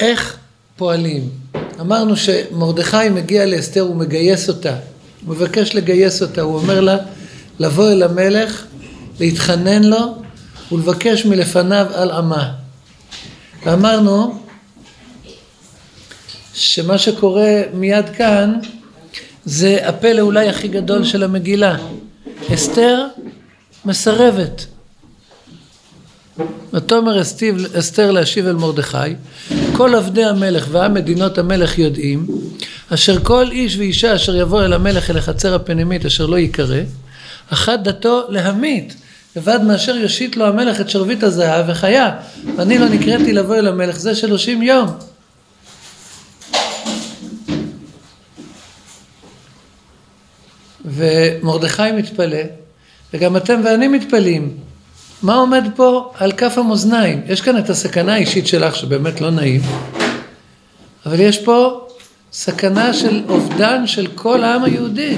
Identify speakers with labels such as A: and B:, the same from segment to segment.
A: איך פועלים? אמרנו שמרדכי מגיע לאסתר, הוא מגייס אותה, הוא מבקש לגייס אותה, הוא אומר לה לבוא אל המלך, להתחנן לו ולבקש מלפניו על עמה. ואמרנו שמה שקורה מיד כאן זה הפלא אולי הכי גדול של המגילה. אסתר מסרבת. ותאמר אסתר להשיב אל מרדכי, כל עבדי המלך ועם מדינות המלך יודעים, אשר כל איש ואישה אשר יבוא אל המלך אל החצר הפנימית אשר לא ייקרא, אחת דתו להמית, לבד מאשר יושיט לו המלך את שרביט הזהב וחיה, ואני לא נקראתי לבוא אל המלך זה שלושים יום. ומרדכי מתפלא, וגם אתם ואני מתפלאים. מה עומד פה על כף המאזניים? יש כאן את הסכנה האישית שלך שבאמת לא נעים, אבל יש פה סכנה של אובדן של כל העם היהודי.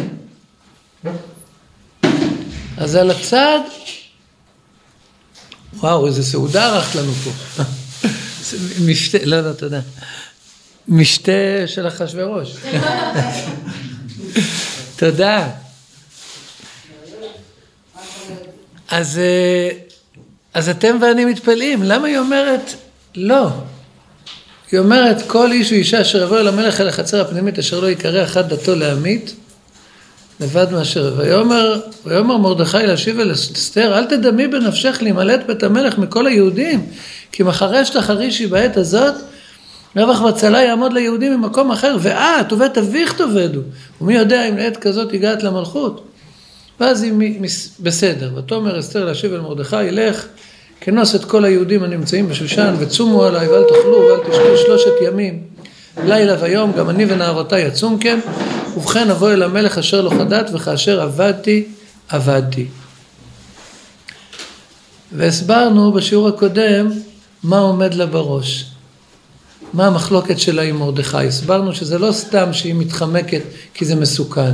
A: אז על הצד, וואו, איזה סעודה ערכת לנו פה. משתה, לא, לא, תודה. משתה של אחשוורוש. תודה. אז, אה, אז אתם ואני מתפלאים, למה היא אומרת לא? היא אומרת, כל איש ואישה אשר יבוא אל המלך אל החצר הפנימית אשר לא יקרא אחת דתו להמית, לבד מאשר, ויאמר, ויאמר מרדכי להשיב אל אסתר, אל תדמי בנפשך להימלט בית המלך מכל היהודים, כי מחרש תחרישי בעת הזאת, רווח והצלה יעמוד ליהודים ממקום אחר, ואת ובית אביך תאבדו, ומי יודע אם לעת כזאת הגעת למלכות. ואז היא בסדר, ותאמר אסתר להשיב אל מרדכי, לך, כנוס את כל היהודים הנמצאים בשושן, וצומו עליי, ואל תאכלו, ואל תשתו שלושת ימים, לילה ויום, גם אני ונערותי יצום כן, ובכן אבוא אל המלך אשר לא חדת, וכאשר עבדתי, עבדתי. והסברנו בשיעור הקודם מה עומד לה בראש. מה המחלוקת שלה עם מרדכי. הסברנו שזה לא סתם שהיא מתחמקת כי זה מסוכן.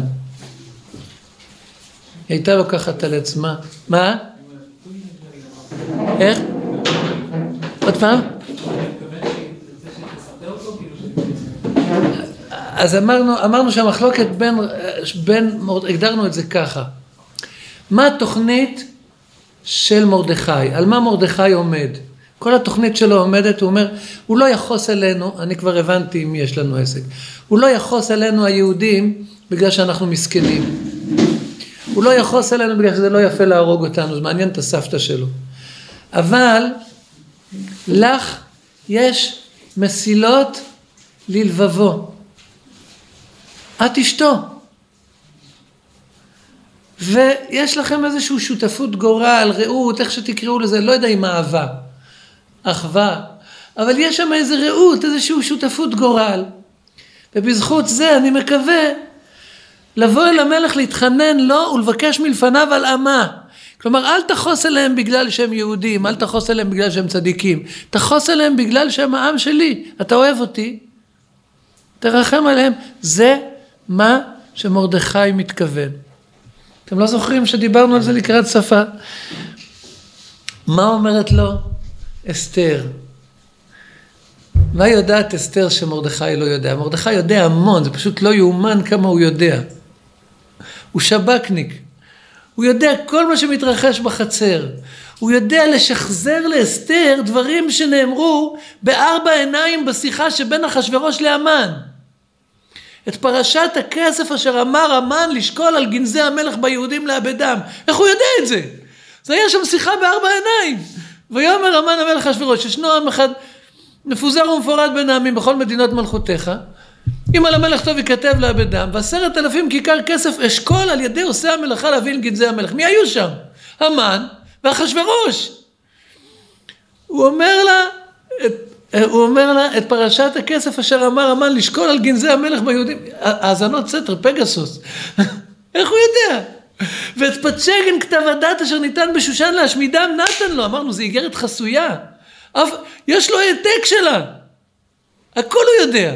A: היא הייתה לוקחת על עצמה. מה? איך? עוד פעם? אז אמרנו, אמרנו שהמחלוקת בין, בין, הגדרנו את זה ככה. מה התוכנית של מרדכי? על מה מרדכי עומד? כל התוכנית שלו עומדת, הוא אומר, הוא לא יחוס עלינו, אני כבר הבנתי עם מי יש לנו עסק, הוא לא יחוס עלינו היהודים בגלל שאנחנו מסכנים. הוא לא יחוס עלינו בגלל שזה לא יפה להרוג אותנו, זה מעניין את הסבתא שלו. אבל לך יש מסילות ללבבו. את אשתו. ויש לכם איזושהי שותפות גורל, רעות, איך שתקראו לזה, לא יודע אם אהבה, אחווה, אבל יש שם איזה רעות, איזושהי שותפות גורל. ובזכות זה אני מקווה לבוא אל המלך להתחנן לו ולבקש מלפניו על אמה. כלומר, אל תחוס אליהם בגלל שהם יהודים, אל תחוס אליהם בגלל שהם צדיקים. תחוס אליהם בגלל שהם העם שלי. אתה אוהב אותי, תרחם עליהם. זה מה שמרדכי מתכוון. אתם לא זוכרים שדיברנו על זה לקראת שפה? מה אומרת לו אסתר? מה יודעת אסתר שמרדכי לא יודע? מרדכי יודע המון, זה פשוט לא יאומן כמה הוא יודע. הוא שב"כניק. הוא יודע כל מה שמתרחש בחצר. הוא יודע לשחזר לאסתר דברים שנאמרו בארבע עיניים בשיחה שבין אחשורוש לאמן. את פרשת הכסף אשר אמר המן לשקול על גנזי המלך ביהודים לאבדם. איך הוא יודע את זה? זה היה שם שיחה בארבע עיניים. ויאמר המן המלך אחשורוש, ישנו עם אחד מפוזר ומפורד בין העמים בכל מדינות מלכותיך. אם על המלך טוב ייכתב לאבדם, ועשרת אלפים כיכר כסף אשכול על ידי עושה המלאכה להביא לגנזי המלך. מי היו שם? המן ואחשורוש. הוא אומר לה, את הוא אומר לה את פרשת הכסף אשר אמר המן לשקול על גנזי המלך ביהודים, האזנות סתר, פגסוס, איך הוא יודע? ואת פצ'גן כתב הדת אשר ניתן בשושן להשמידם נתן לו, אמרנו זה איגרת חסויה, אף, יש לו העתק שלה, הכל הוא יודע.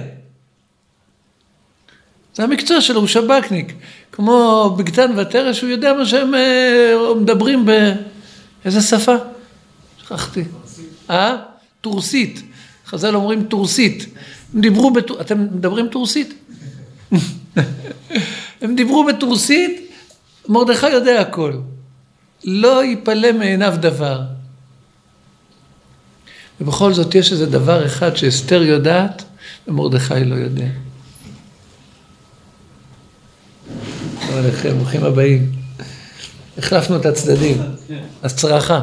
A: זה המקצוע שלו, הוא שב"כניק, כמו בגתן ותרש, הוא יודע מה שהם אה, מדברים באיזה שפה? שכחתי. אה? טורסית. חז"ל אומרים טורסית. הם דיברו, בת... אתם מדברים טורסית? הם דיברו בטורסית, מרדכי יודע הכל. לא ייפלא מעיניו דבר. ובכל זאת יש איזה דבר אחד שאסתר יודעת ומרדכי לא יודע. שלום עליכם, ברוכים הבאים. החלפנו את הצדדים, אז צרחה.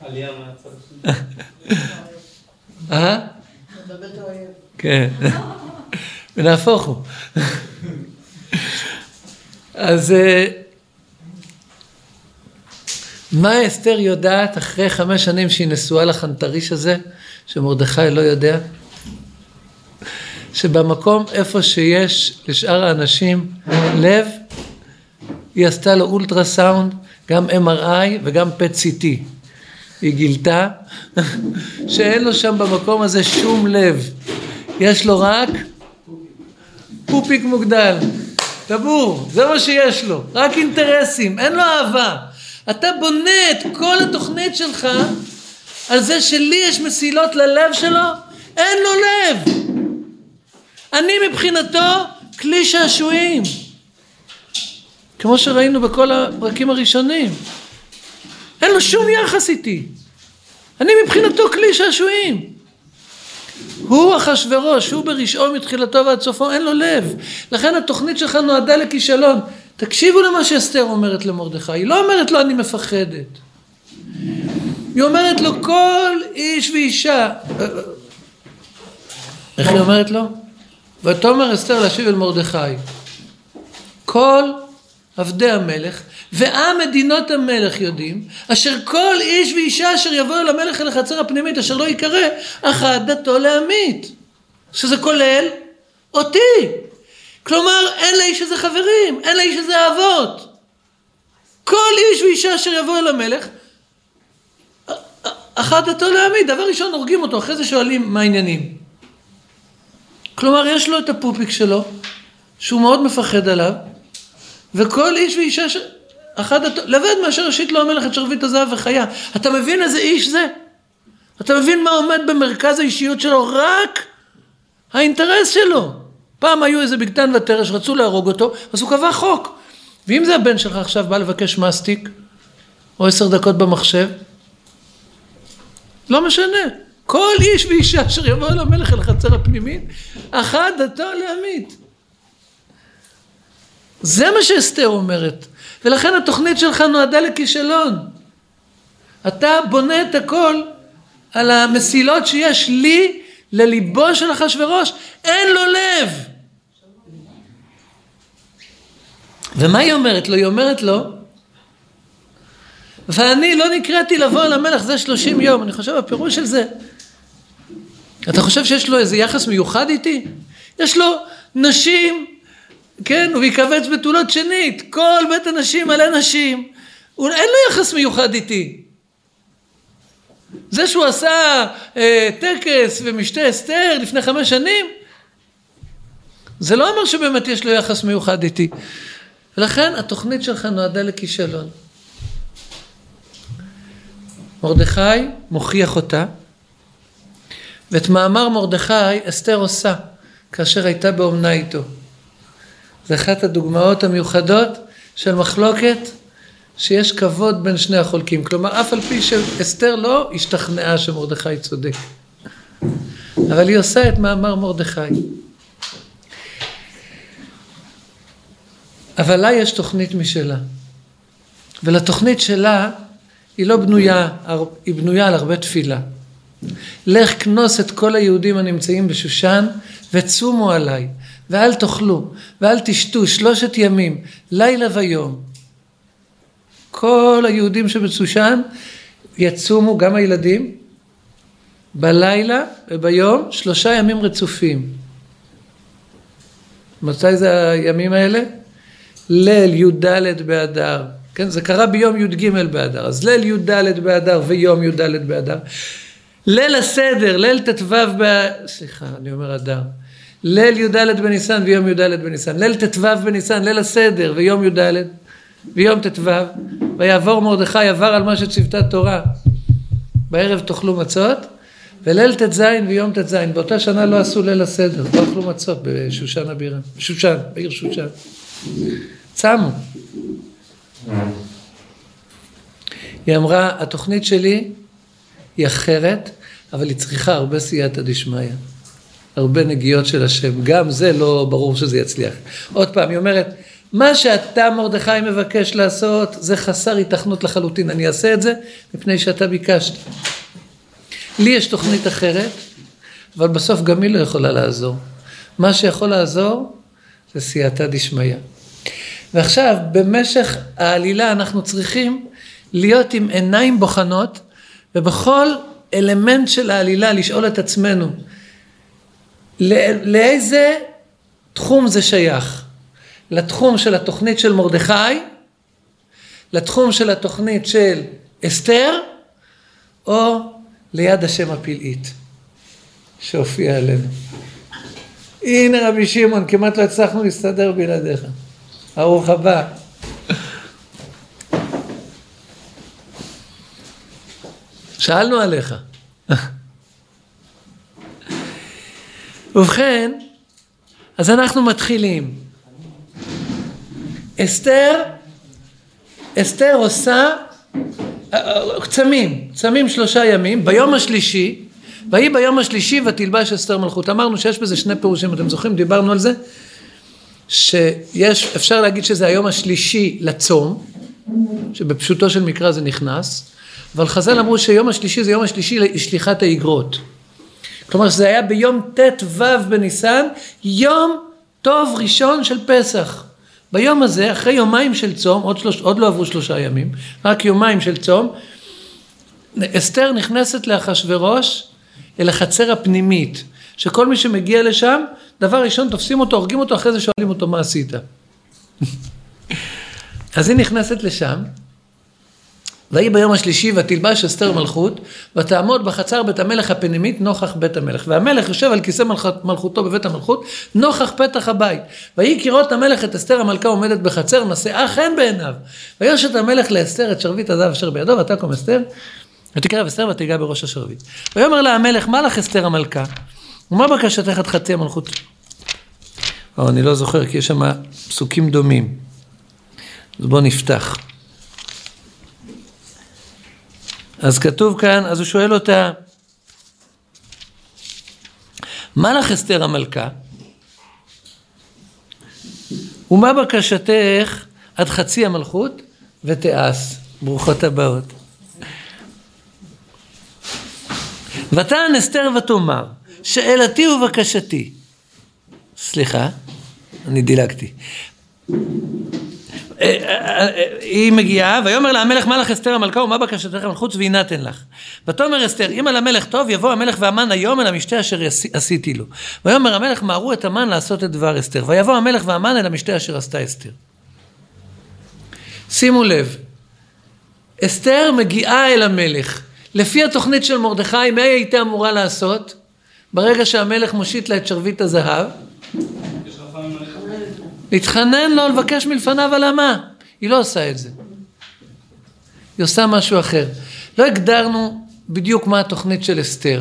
A: עלייה מהצד אה? כן. ונהפוך הוא. אז אה, מה אסתר יודעת אחרי חמש שנים שהיא נשואה לחנטריש הזה, שמרדכי לא יודע? שבמקום איפה שיש לשאר האנשים לב, היא עשתה לו אולטרסאונד, גם MRI וגם PET CT. היא גילתה שאין לו שם במקום הזה שום לב, יש לו רק פופיק מוגדל, טבור, זה מה שיש לו, רק אינטרסים, אין לו אהבה. אתה בונה את כל התוכנית שלך על זה שלי יש מסילות ללב שלו, אין לו לב. אני מבחינתו כלי שעשועים. כמו שראינו בכל הפרקים הראשונים. אין לו שום יחס איתי. אני מבחינתו כלי שעשועים. הוא אחשורוש, הוא ברשעו מתחילתו ועד סופו, אין לו לב. לכן התוכנית שלך נועדה לכישלון. תקשיבו למה שאסתר אומרת למרדכי. היא לא אומרת לו אני מפחדת. היא אומרת לו כל איש ואישה. איך היא אומרת לו? ותאמר אסתר להשיב אל מרדכי. כל עבדי המלך ועם מדינות המלך יודעים אשר כל איש ואישה אשר יבוא אל המלך אל החצר הפנימית אשר לא יקרא אחת דתו להמית שזה כולל אותי. כלומר אין לאיש הזה חברים אין לאיש הזה אהבות. כל איש ואישה אשר יבוא אל המלך אחת דתו להעמיד דבר ראשון הורגים אותו. אחרי זה שואלים מה העניינים כלומר יש לו את הפופיק שלו שהוא מאוד מפחד עליו וכל איש ואישה ש... אחד הת... לבד מאשר ראשית לו המלך את שרביט הזהב וחיה. אתה מבין איזה איש זה? אתה מבין מה עומד במרכז האישיות שלו? רק האינטרס שלו. פעם היו איזה בגתן ותרש, רצו להרוג אותו, אז הוא קבע חוק. ואם זה הבן שלך עכשיו בא לבקש מסטיק, או עשר דקות במחשב, לא משנה. כל איש ואישה אשר יבוא אל המלך אל החצר הפנימית, אחת דתו להמית. זה מה שאסתר אומרת. ולכן התוכנית שלך נועדה לכישלון. אתה בונה את הכל על המסילות שיש לי לליבו של אחשורוש. אין לו לב. ומה היא אומרת לו? היא אומרת לו, ואני לא נקראתי לבוא אל המלך זה שלושים יום. אני חושב הפירוש של זה. אתה חושב שיש לו איזה יחס מיוחד איתי? יש לו נשים כן, הוא יקבץ בתולות שנית, כל בית הנשים מלא נשים, הוא, אין לו יחס מיוחד איתי. זה שהוא עשה אה, טקס ומשתה אסתר לפני חמש שנים, זה לא אומר שבאמת יש לו יחס מיוחד איתי. ולכן התוכנית שלך נועדה לכישלון. מרדכי מוכיח אותה, ואת מאמר מרדכי אסתר עושה כאשר הייתה באומנה איתו. זה אחת הדוגמאות המיוחדות של מחלוקת שיש כבוד בין שני החולקים. כלומר, אף על פי שאסתר לא השתכנעה שמרדכי צודק. אבל היא עושה את מאמר מרדכי. אבל לה יש תוכנית משלה. ולתוכנית שלה היא לא בנויה, היא בנויה על הרבה תפילה. לך כנוס את כל היהודים הנמצאים בשושן וצומו עליי. ואל תאכלו, ואל תשתו שלושת ימים, לילה ויום. כל היהודים שבצושן יצומו, גם הילדים, בלילה וביום, שלושה ימים רצופים. מתי זה הימים האלה? ליל י"ד באדר. כן, זה קרה ביום י"ג באדר. אז ליל י"ד באדר ויום י"ד באדר. ליל הסדר, ליל ט"ו ב... סליחה, אני אומר אדר. ליל י"ד בניסן ויום י"ד בניסן, ליל ט"ו בניסן, ליל הסדר ויום י"ד ויום ט"ו, ויעבור מרדכי עבר על מה שציוותה תורה. בערב תאכלו מצות, וליל ט"ז ויום ט"ז, באותה שנה לא עשו ליל הסדר, לא אכלו מצות בשושן הבירה, בשושן, בעיר שושן. צמו. היא אמרה, התוכנית שלי היא אחרת, אבל היא צריכה הרבה סייעתא דשמיא. הרבה נגיעות של השם. גם זה לא ברור שזה יצליח. עוד פעם, היא אומרת, מה שאתה מרדכי מבקש לעשות זה חסר התכנות לחלוטין. אני אעשה את זה מפני שאתה ביקשת. לי יש תוכנית אחרת, אבל בסוף גם היא לא יכולה לעזור. מה שיכול לעזור זה סייעתא דשמיא. ועכשיו, במשך העלילה אנחנו צריכים להיות עם עיניים בוחנות, ובכל אלמנט של העלילה לשאול את עצמנו, לאיזה תחום זה שייך? לתחום של התוכנית של מרדכי, לתחום של התוכנית של אסתר, או ליד השם הפלאית שהופיע עלינו. הנה רבי שמעון, כמעט לא הצלחנו להסתדר בלעדיך. ברוך הבא. שאלנו עליך. ובכן, אז אנחנו מתחילים. אסתר, אסתר עושה צמים, צמים שלושה ימים, ביום השלישי, ויהי ביום השלישי ותלבש אסתר מלכות. אמרנו שיש בזה שני פירושים, אתם זוכרים? דיברנו על זה, שיש, אפשר להגיד שזה היום השלישי לצום, שבפשוטו של מקרא זה נכנס, אבל חז"ל אמרו שיום השלישי זה יום השלישי לשליחת האגרות. כלומר שזה היה ביום ט"ו בניסן, יום טוב ראשון של פסח. ביום הזה, אחרי יומיים של צום, עוד, שלוש, עוד לא עברו שלושה ימים, רק יומיים של צום, אסתר נכנסת לאחשוורוש אל החצר הפנימית, שכל מי שמגיע לשם, דבר ראשון תופסים אותו, הורגים אותו, אחרי זה שואלים אותו מה עשית. אז היא נכנסת לשם, ויהי ביום השלישי ותלבש אסתר מלכות ותעמוד בחצר בית המלך הפנימית נוכח בית המלך. והמלך יושב על כיסא מלכותו בבית המלכות נוכח פתח הבית. ויהי כראות המלך את אסתר המלכה עומדת בחצר נשאה חן בעיניו. ויושת המלך לאסתר את שרביט הזהב אשר בידו ותקום אסתר ותקרב אסתר ותיגע בראש השרביט. ויאמר לה המלך מה לך אסתר המלכה? ומה בקשתך עד חצי המלכות? או, אני לא זוכר כי יש שם פסוקים דומים. אז בואו נפתח אז כתוב כאן, אז הוא שואל אותה, מה לך אסתר המלכה? ומה בקשתך עד חצי המלכות ותעש? ברוכות הבאות. ותען אסתר ותאמר, שאלתי ובקשתי. סליחה, אני דילגתי. היא מגיעה, ויאמר לה המלך מה לך אסתר המלכה ומה בקשתך מלכות ויינתן לך. ותאמר אסתר אם על המלך טוב יבוא המלך והמן היום אל המשתה אשר עשיתי לו. ויאמר המלך מהרו את המן לעשות את דבר אסתר. ויבוא המלך והמן אל המשתה אשר עשתה אסתר. שימו לב, אסתר מגיעה אל המלך. לפי התוכנית של מרדכי, מה היא הייתה אמורה לעשות? ברגע שהמלך מושיט לה את שרביט הזהב, להתחנן לו, לבקש מלפניו על המה. היא לא עושה את זה. היא עושה משהו אחר. לא הגדרנו בדיוק מה התוכנית של אסתר.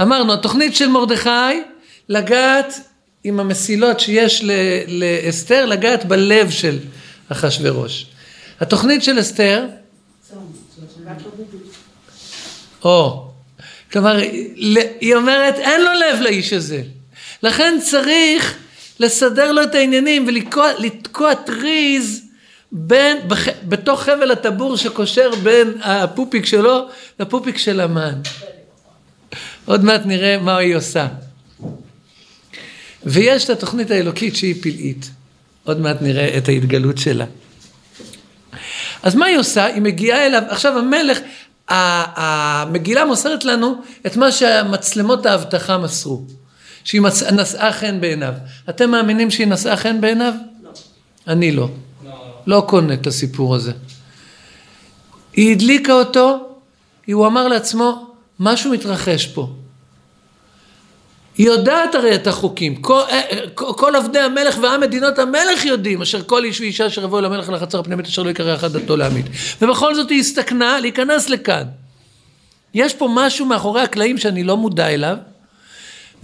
A: אמרנו, התוכנית של מרדכי, לגעת עם המסילות שיש לאסתר, לגעת בלב של אחשורוש. התוכנית של אסתר, או, כלומר, היא אומרת, אין לו לב לאיש הזה. לכן צריך לסדר לו את העניינים ולתקוע טריז בין, בח, בתוך חבל הטבור שקושר בין הפופיק שלו לפופיק של המן. עוד מעט נראה מה היא עושה. ויש את התוכנית האלוקית שהיא פלאית. עוד מעט נראה את ההתגלות שלה. אז מה היא עושה? היא מגיעה אליו, עכשיו המלך, המגילה מוסרת לנו את מה שהמצלמות האבטחה מסרו. שהיא נשאה חן בעיניו. אתם מאמינים שהיא נשאה חן בעיניו? לא. אני לא. לא. לא קונה את הסיפור הזה. היא הדליקה אותו, הוא אמר לעצמו, משהו מתרחש פה. היא יודעת הרי את החוקים, כל, אה, כל עבדי המלך ועם מדינות המלך יודעים, אשר כל איש ואישה אשר יבואו למלך לחצר הפנימית אשר לא יקרא אחד דתו להעמיד. ובכל זאת היא הסתכנה להיכנס לכאן. יש פה משהו מאחורי הקלעים שאני לא מודע אליו,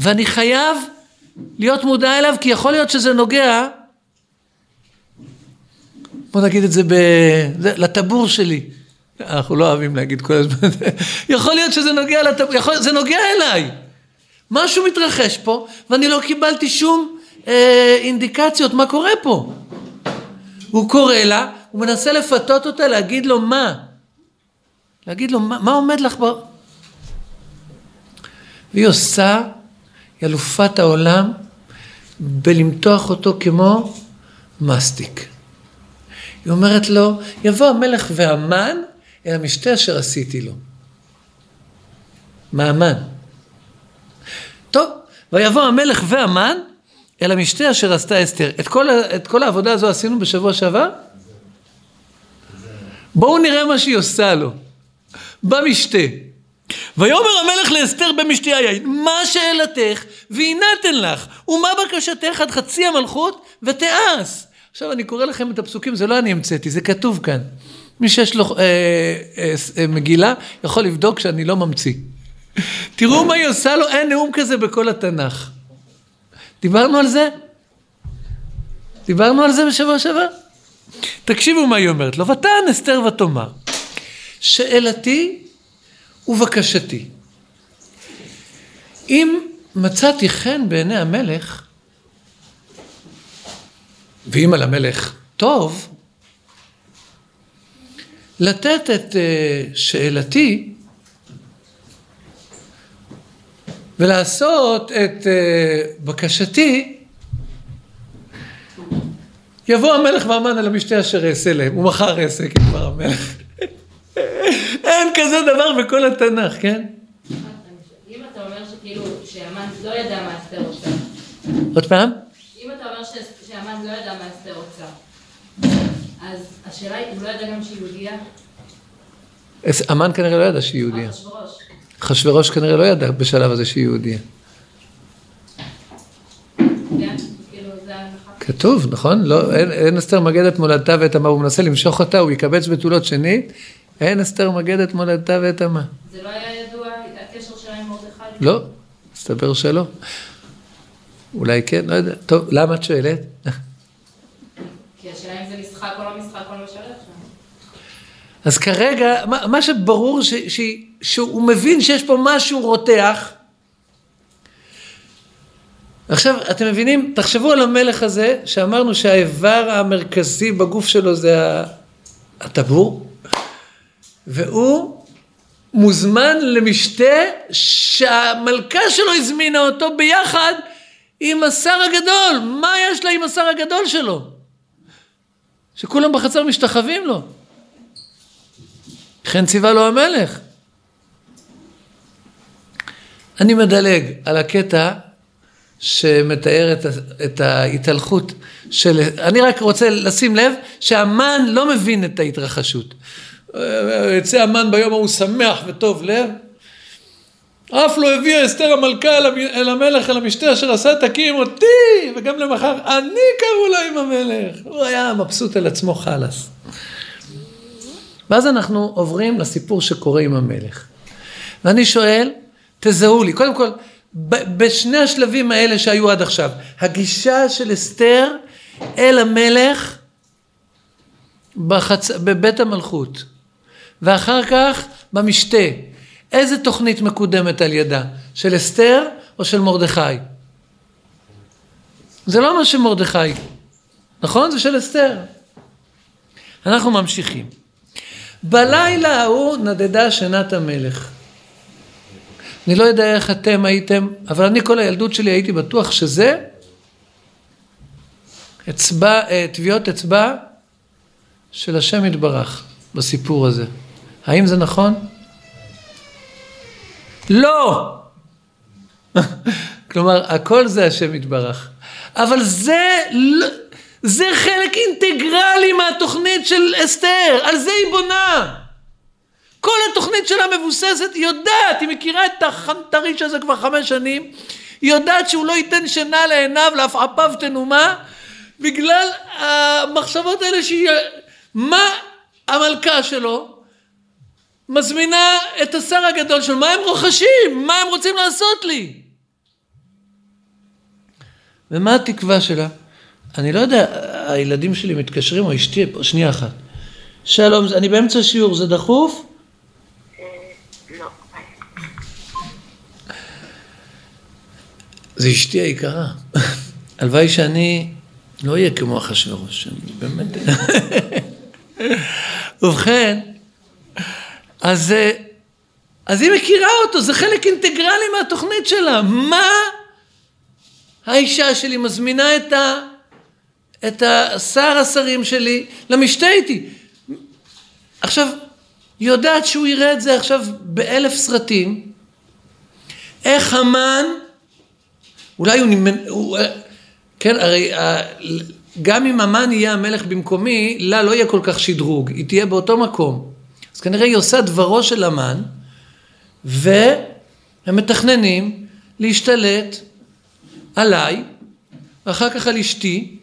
A: ואני חייב להיות מודע אליו, כי יכול להיות שזה נוגע, בוא נגיד את זה, ב... זה לטבור שלי. אנחנו לא אוהבים להגיד כל הזמן, יכול להיות שזה נוגע לטבור, יכול... זה נוגע אליי. משהו מתרחש פה, ואני לא קיבלתי שום אה, אינדיקציות מה קורה פה. הוא קורא לה, הוא מנסה לפתות אותה, להגיד לו מה. להגיד לו, מה, מה עומד לך ב... והיא עושה, היא אלופת העולם, בלמתוח אותו כמו מסטיק. היא אומרת לו, יבוא המלך והמן אל המשתה אשר עשיתי לו. מה המן? טוב, ויבוא המלך והמן אל המשתה אשר עשתה אסתר. את כל, את כל העבודה הזו עשינו בשבוע שעבר? בואו נראה מה שהיא עושה לו. במשתה. ויאמר המלך לאסתר במשתה היין, מה שאלתך והינתן לך, ומה בקשתך עד חצי המלכות ותעש. עכשיו אני קורא לכם את הפסוקים, זה לא אני המצאתי, זה כתוב כאן. מי שיש לו אה, אה, אה, מגילה יכול לבדוק שאני לא ממציא. תראו מה היא עושה לו, אין נאום כזה בכל התנ"ך. דיברנו על זה? דיברנו על זה בשבוע שעבר? תקשיבו מה היא אומרת לו, ותען אסתר ותאמר, שאלתי ובקשתי. אם מצאתי חן בעיני המלך, ואם על המלך טוב, לתת את אה, שאלתי ולעשות את אה, בקשתי, יבוא המלך ואמן על המשתה אשר אעשה להם, מכר עסק, כבר המלך. אין כזה דבר בכל התנ"ך, כן?
B: אם אתה אומר שכאילו, שהמן לא ידע מה אסתר עושה.
A: עוד פעם?
B: אם אתה אומר שהמן לא ידע מה אסתר עושה, אז השאלה היא, הוא לא ידע גם שהיא יהודייה?
A: המן כנראה לא ידע שהיא יהודייה.
B: אחשוורוש.
A: אחשוורוש כנראה לא ידע בשלב הזה שהיא יהודייה.
B: כן? כאילו.
A: כתוב, נכון? לא, אין, אין אסתר מגד את מולדתה ואת עמה, הוא מנסה למשוך אותה, הוא יקבץ בתולות שנית, אין אסתר מגד את מולדתה ואת עמה.
B: זה לא היה ידוע, הקשר שלה עם מרדכי?
A: לא, מסתבר שלא. אולי כן, לא יודע. טוב, למה את שואלת?
B: כי השאלה אם זה משחק או לא משחק או לא משרת שם.
A: אז כרגע, מה, מה שברור ש, ש, שהוא מבין שיש פה משהו רותח. עכשיו, אתם מבינים? תחשבו על המלך הזה, שאמרנו שהאיבר המרכזי בגוף שלו זה הטבור, והוא מוזמן למשתה שהמלכה שלו הזמינה אותו ביחד עם השר הגדול. מה יש לה עם השר הגדול שלו? שכולם בחצר משתחווים לו. לכן ציווה לו המלך. אני מדלג על הקטע שמתאר את, את ההתהלכות של... אני רק רוצה לשים לב שהמן לא מבין את ההתרחשות. יצא המן ביום ההוא שמח וטוב לב. אף לא הביאה אסתר המלכה אל המ- אל המלך, אל המשתה אשר עשה תקים אותי, וגם למחר אני קראו לה עם המלך. הוא היה מבסוט על עצמו חלאס. ואז אנחנו עוברים לסיפור שקורה עם המלך. ואני שואל, תזהו לי, קודם כל, בשני השלבים האלה שהיו עד עכשיו, הגישה של אסתר אל המלך בחצ... בבית המלכות, ואחר כך במשתה, איזה תוכנית מקודמת על ידה? של אסתר או של מרדכי? זה לא מה שמרדכי, נכון? זה של אסתר. אנחנו ממשיכים. בלילה ההוא נדדה שנת המלך. אני לא יודע איך אתם הייתם, אבל אני כל הילדות שלי הייתי בטוח שזה אצבע, אה, טביעות אצבע של השם יתברך בסיפור הזה. האם זה נכון? לא! כלומר, הכל זה השם יתברך. אבל זה, לא- זה חלק אינטגרלי מהתוכנית של אסתר, על זה היא בונה. כל התוכנית שלה מבוססת, היא יודעת, היא מכירה את החנטריש הזה כבר חמש שנים, היא יודעת שהוא לא ייתן שינה לעיניו, לעפעפיו תנומה, בגלל המחשבות האלה שהיא... מה המלכה שלו מזמינה את השר הגדול של מה הם רוכשים? מה הם רוצים לעשות לי? ומה התקווה שלה? אני לא יודע, הילדים שלי מתקשרים או אשתי, שנייה אחת. שלום, אני באמצע שיעור, זה דחוף?
C: לא.
A: זה אשתי היקרה. הלוואי שאני לא אהיה כמו אחשוורוש, אני באמת... ובכן, אז, אה, אז היא מכירה אותו, זה חלק אינטגרלי מהתוכנית שלה. מה האישה שלי מזמינה את, ה, את השר השרים שלי למשתה איתי? עכשיו, היא יודעת שהוא יראה את זה עכשיו באלף סרטים. איך המן, אולי הוא, הוא כן, הרי גם אם המן יהיה המלך במקומי, לה לא יהיה כל כך שדרוג, היא תהיה באותו מקום. אז כנראה היא עושה דברו של המן, והם מתכננים להשתלט עליי, ואחר כך על אשתי,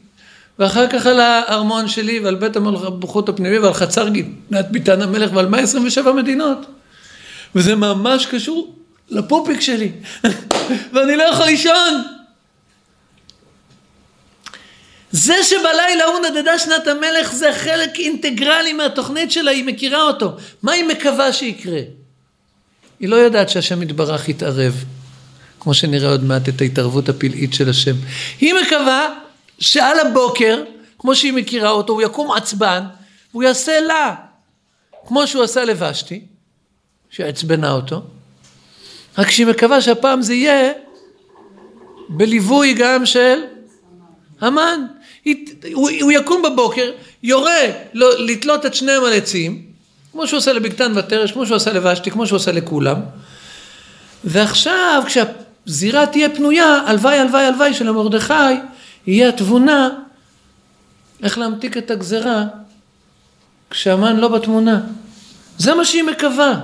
A: ואחר כך על הארמון שלי ועל בית המלכות הפנימי ועל חצר גינת ביתן המלך ועל 127 מדינות. וזה ממש קשור לפופיק שלי, ואני לא יכול לישון. זה שבלילה הוא נדדה שנת המלך זה חלק אינטגרלי מהתוכנית שלה, היא מכירה אותו. מה היא מקווה שיקרה? היא לא יודעת שהשם יתברך יתערב, כמו שנראה עוד מעט את ההתערבות הפלאית של השם. היא מקווה שעל הבוקר, כמו שהיא מכירה אותו, הוא יקום עצבן, והוא יעשה לה, כמו שהוא עשה לבשתי, שעצבנה אותו, רק שהיא מקווה שהפעם זה יהיה בליווי גם של המן. הוא, הוא יקום בבוקר, יורה לו, לתלות את שניהם על עצים, כמו שהוא עושה לבגתן ותרש, כמו שהוא עושה לבשתי, כמו שהוא עושה לכולם. ועכשיו, כשהזירה תהיה פנויה, הלוואי, הלוואי, הלוואי של המרדכי, יהיה התבונה איך להמתיק את הגזרה כשהמן לא בתמונה. זה מה שהיא מקווה.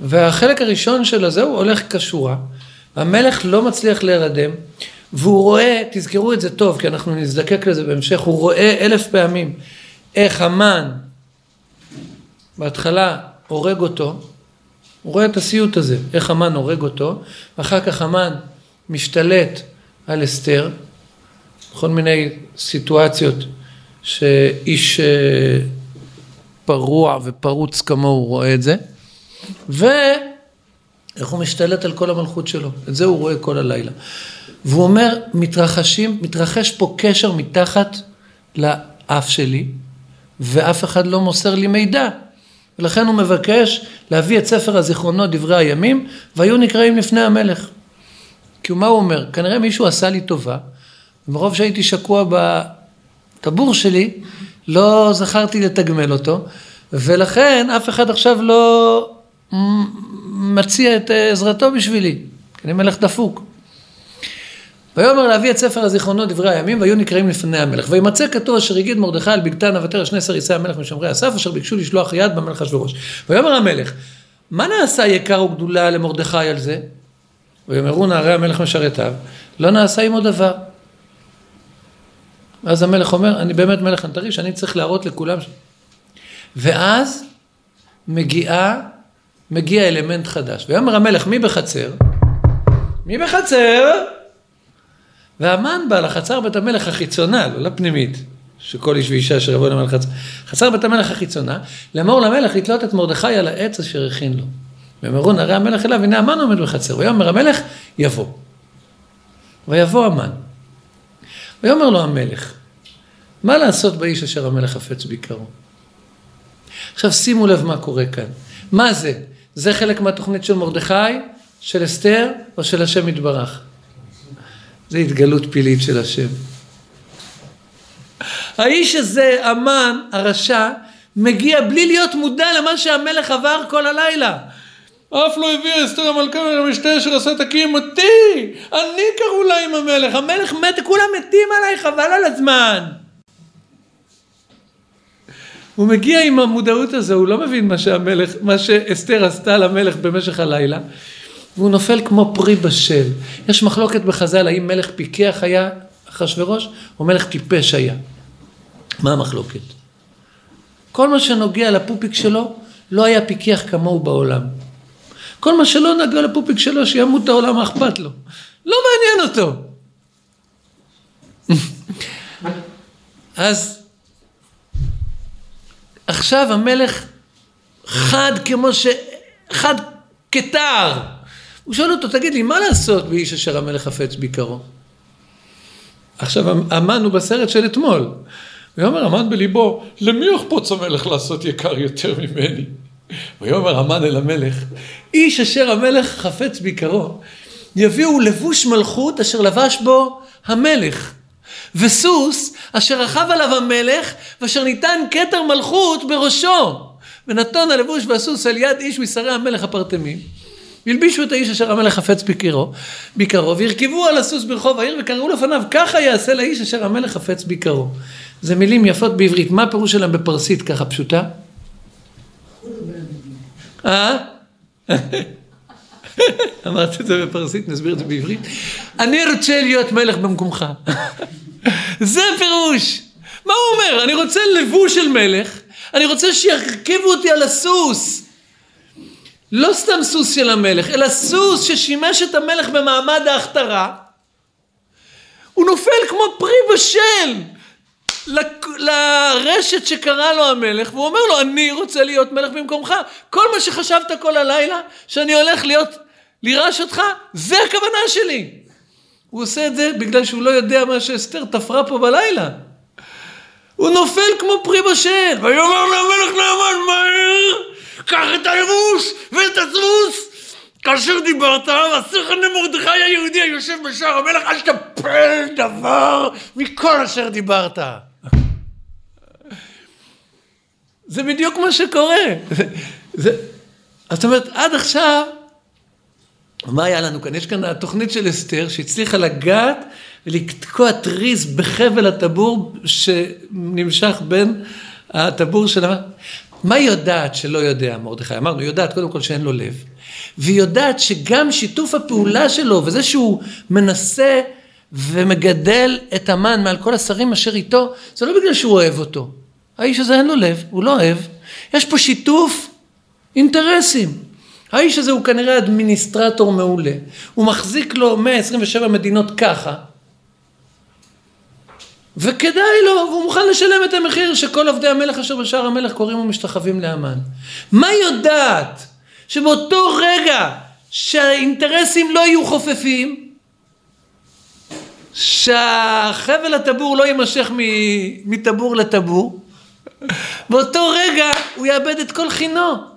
A: והחלק הראשון של הזה הוא הולך כשורה, המלך לא מצליח להירדם, והוא רואה, תזכרו את זה טוב, כי אנחנו נזדקק לזה בהמשך, הוא רואה אלף פעמים איך המן בהתחלה הורג אותו, הוא רואה את הסיוט הזה, איך המן הורג אותו, ואחר כך המן משתלט על אסתר, בכל מיני סיטואציות שאיש אה, פרוע ופרוץ כמוהו רואה את זה. ואיך הוא משתלט על כל המלכות שלו. את זה הוא רואה כל הלילה. והוא אומר, מתרחשים, מתרחש פה קשר מתחת לאף שלי, ואף אחד לא מוסר לי מידע. ולכן הוא מבקש להביא את ספר הזיכרונות, דברי הימים, והיו נקראים לפני המלך. כי מה הוא אומר? כנראה מישהו עשה לי טובה, ומרוב שהייתי שקוע בטבור שלי, לא זכרתי לתגמל אותו, ולכן אף אחד עכשיו לא מציע את אה, עזרתו בשבילי, כי אני מלך דפוק. ויאמר להביא את ספר הזיכרונות דברי הימים והיו נקראים לפני המלך. וימצא כתוב אשר הגיד מרדכי על בגתן אבטר שני סריסי המלך משומרי הסף אשר ביקשו לשלוח יד במלך אשוורוש. ויאמר המלך מה נעשה יקר וגדולה למרדכי על זה? ויאמרו נערי המלך משרתיו לא נעשה עמו דבר. ואז המלך אומר אני באמת מלך אנטריש אני צריך להראות לכולם ואז מגיעה מגיע אלמנט חדש. ויאמר המלך, מי בחצר? מי בחצר? והמן בא לחצר בית המלך החיצונה, לא לפנימית, שכל איש ואישה אשר יבואו למלך חצר. חצר בית המלך החיצונה, לאמור למלך לתלות את מרדכי על העץ אשר הכין לו. ואמרו נערי המלך אליו, הנה המן עומד בחצר. ויאמר המלך, יבוא. ויבוא המן. ויאמר לו המלך, מה לעשות באיש אשר המלך חפץ ביקרו? עכשיו שימו לב מה קורה כאן. מה זה? זה חלק מהתוכנית של מרדכי, של אסתר או של השם יתברך? זה התגלות פילית של השם. האיש הזה, המן, הרשע, מגיע בלי להיות מודע למה שהמלך עבר כל הלילה. אף לא הביא אסתר המלכה למשתה אשר עשה תקים אותי, אני קראו לה עם המלך, המלך מת, כולם מתים עליי, חבל על הזמן. הוא מגיע עם המודעות הזו, הוא לא מבין מה שהמלך, מה שאסתר עשתה למלך במשך הלילה, והוא נופל כמו פרי בשל. יש מחלוקת בחז"ל האם מלך פיקח היה אחשורוש, או מלך טיפש היה. מה המחלוקת? כל מה שנוגע לפופיק שלו, לא היה פיקח כמוהו בעולם. כל מה שלא נגע לפופיק שלו, שימות העולם, מה אכפת לו? לא מעניין אותו. אז עכשיו המלך חד כמו ש... חד כתער. הוא שואל אותו, תגיד לי, מה לעשות באיש אשר המלך חפץ ביקרו? עכשיו, המן הוא בסרט של אתמול. ויאמר המן בליבו, למי יחפוץ המלך לעשות יקר יותר ממני? ויאמר המן אל המלך, איש אשר המלך חפץ ביקרו, יביאו לבוש מלכות אשר לבש בו המלך. וסוס אשר רכב עליו המלך ואשר ניתן כתר מלכות בראשו. ונתון הלבוש והסוס על יד איש משרי המלך הפרטמים. והלבישו את האיש אשר המלך חפץ ביקרו, ביקרו, והרכבו על הסוס ברחוב העיר וקראו לפניו, ככה יעשה לאיש אשר המלך חפץ ביקרו. זה מילים יפות בעברית, מה הפירוש שלהם בפרסית ככה פשוטה? אה? אמרת את זה בפרסית, נסביר את זה בעברית. אני רוצה להיות מלך במקומך. זה פירוש. מה הוא אומר? אני רוצה לבוש של מלך, אני רוצה שירכיבו אותי על הסוס. לא סתם סוס של המלך, אלא סוס ששימש את המלך במעמד ההכתרה. הוא נופל כמו פרי בשל לרשת שקרא לו המלך, והוא אומר לו, אני רוצה להיות מלך במקומך. כל מה שחשבת כל הלילה, שאני הולך להיות, לירש אותך, זה הכוונה שלי. הוא עושה את זה בגלל שהוא לא יודע מה שאסתר תפרה פה בלילה. הוא נופל כמו פרי בשל, ויאמר למלך נאמן מהר, קח את הלבוש ואת הסוס. כאשר דיברת, ואסיר למרדכי היהודי היושב בשער המלך, אל תפל דבר מכל אשר דיברת. זה בדיוק מה שקורה. זאת אומרת, עד עכשיו, מה היה לנו כאן? יש כאן התוכנית של אסתר שהצליחה לגעת ולתקוע טריז בחבל הטבור שנמשך בין הטבור של... מה היא יודעת שלא יודע מרדכי? אמרנו, היא יודעת קודם כל שאין לו לב, והיא יודעת שגם שיתוף הפעולה שלו וזה שהוא מנסה ומגדל את המן מעל כל השרים אשר איתו, זה לא בגלל שהוא אוהב אותו. האיש הזה אין לו לב, הוא לא אוהב. יש פה שיתוף אינטרסים. האיש הזה הוא כנראה אדמיניסטרטור מעולה. הוא מחזיק לו 127 מדינות ככה, וכדאי לו, והוא מוכן לשלם את המחיר שכל עובדי המלך אשר בשער המלך קוראים ומשתחווים לאמן. מה יודעת? שבאותו רגע שהאינטרסים לא יהיו חופפים, שהחבל הטבור לא יימשך מטבור לטבור, באותו רגע הוא יאבד את כל חינו.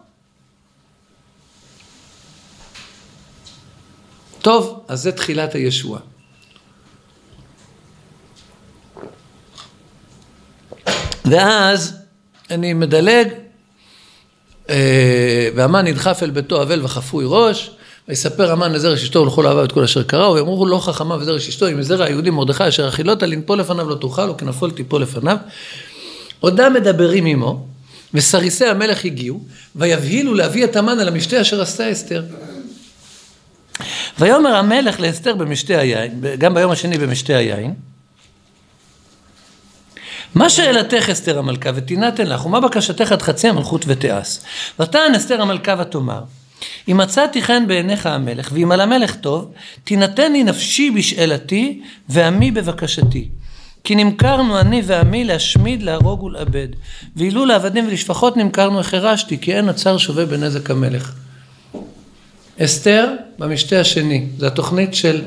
A: טוב, אז זה תחילת הישועה. ואז אני מדלג, אה, והמן נדחף אל ביתו אבל וחפוי ראש, ויספר המן לזרע אשתו ולכל אהבה את כל אשר קרא, ויאמרו לא חכמה וזרע אשתו, אם זרע היהודי מרדכי אשר אכילותה לנפול לפניו לא תאכל, וכנפול תיפול לפניו. עודם מדברים עמו, וסריסי המלך הגיעו, ויבהילו להביא את המן על המשתה אשר עשתה אסתר. ויאמר המלך לאסתר במשתה היין, גם ביום השני במשתה היין, מה שאלתך אסתר המלכה ותינתן לך, ומה בקשתך עד חצי המלכות ותיעש. ותען אסתר המלכה ותאמר, אם מצאתי חן בעיניך המלך, ואם על המלך טוב, תינתני נפשי בשאלתי, ועמי בבקשתי. כי נמכרנו אני ועמי להשמיד, להרוג ולאבד. ואילו לעבדים ולשפחות נמכרנו החרשתי, כי אין הצר שווה בנזק המלך. אסתר במשתה השני, זו התוכנית של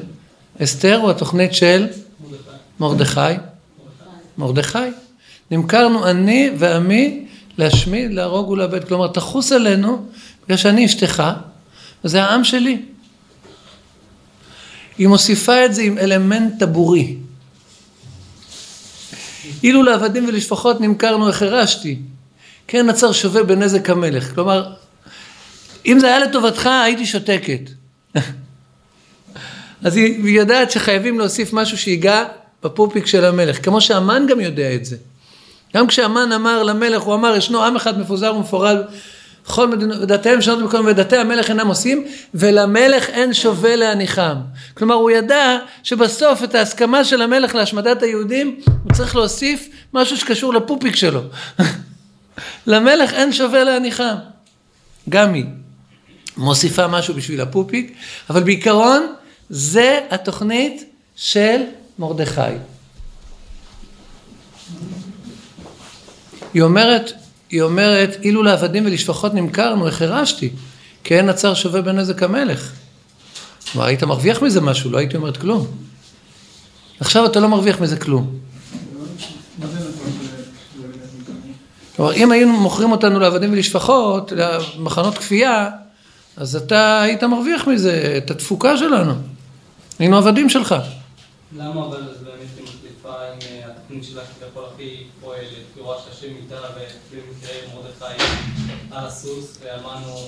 A: אסתר או התוכנית של מרדכי? מרדכי. נמכרנו אני ועמי להשמיד, להרוג ולאבד. כלומר, תחוס עלינו בגלל שאני אשתך, וזה העם שלי. היא מוסיפה את זה עם אלמנט טבורי. אילו לעבדים ולשפחות נמכרנו החרשתי, כן נצר שווה בנזק המלך. כלומר, אם זה היה לטובתך, הייתי שותקת. אז היא יודעת שחייבים להוסיף משהו שיגע בפופיק של המלך, כמו שהמן גם יודע את זה. גם כשהמן אמר למלך, הוא אמר, ישנו עם אחד מפוזר ומפורד, כל מדינות, ודתיהם שונות במקום ודתי המלך אינם עושים, ולמלך אין שווה להניחם. כלומר, הוא ידע שבסוף את ההסכמה של המלך להשמדת היהודים, הוא צריך להוסיף משהו שקשור לפופיק שלו. למלך אין שווה להניחם. גם היא מוסיפה משהו בשביל הפופיק, אבל בעיקרון זה התוכנית של מרדכי. היא אומרת, היא אומרת, אילו לעבדים ולשפחות נמכרנו, איך הרשתי? כי אין הצר שווה בנזק המלך. כלומר, היית מרוויח מזה משהו, לא הייתי אומרת כלום. עכשיו אתה לא מרוויח מזה כלום. כלומר, אם היינו מוכרים אותנו לעבדים ולשפחות, למחנות כפייה, אז אתה היית מרוויח מזה את התפוקה שלנו. היינו עבדים שלך.
D: למה אבל זה באמת היא מחליפה עם אה, התוכנית שלה כביכול הכי פועלת, כי רואה שהשם איתה ובמקרה מרדכי על הסוס והמן הוא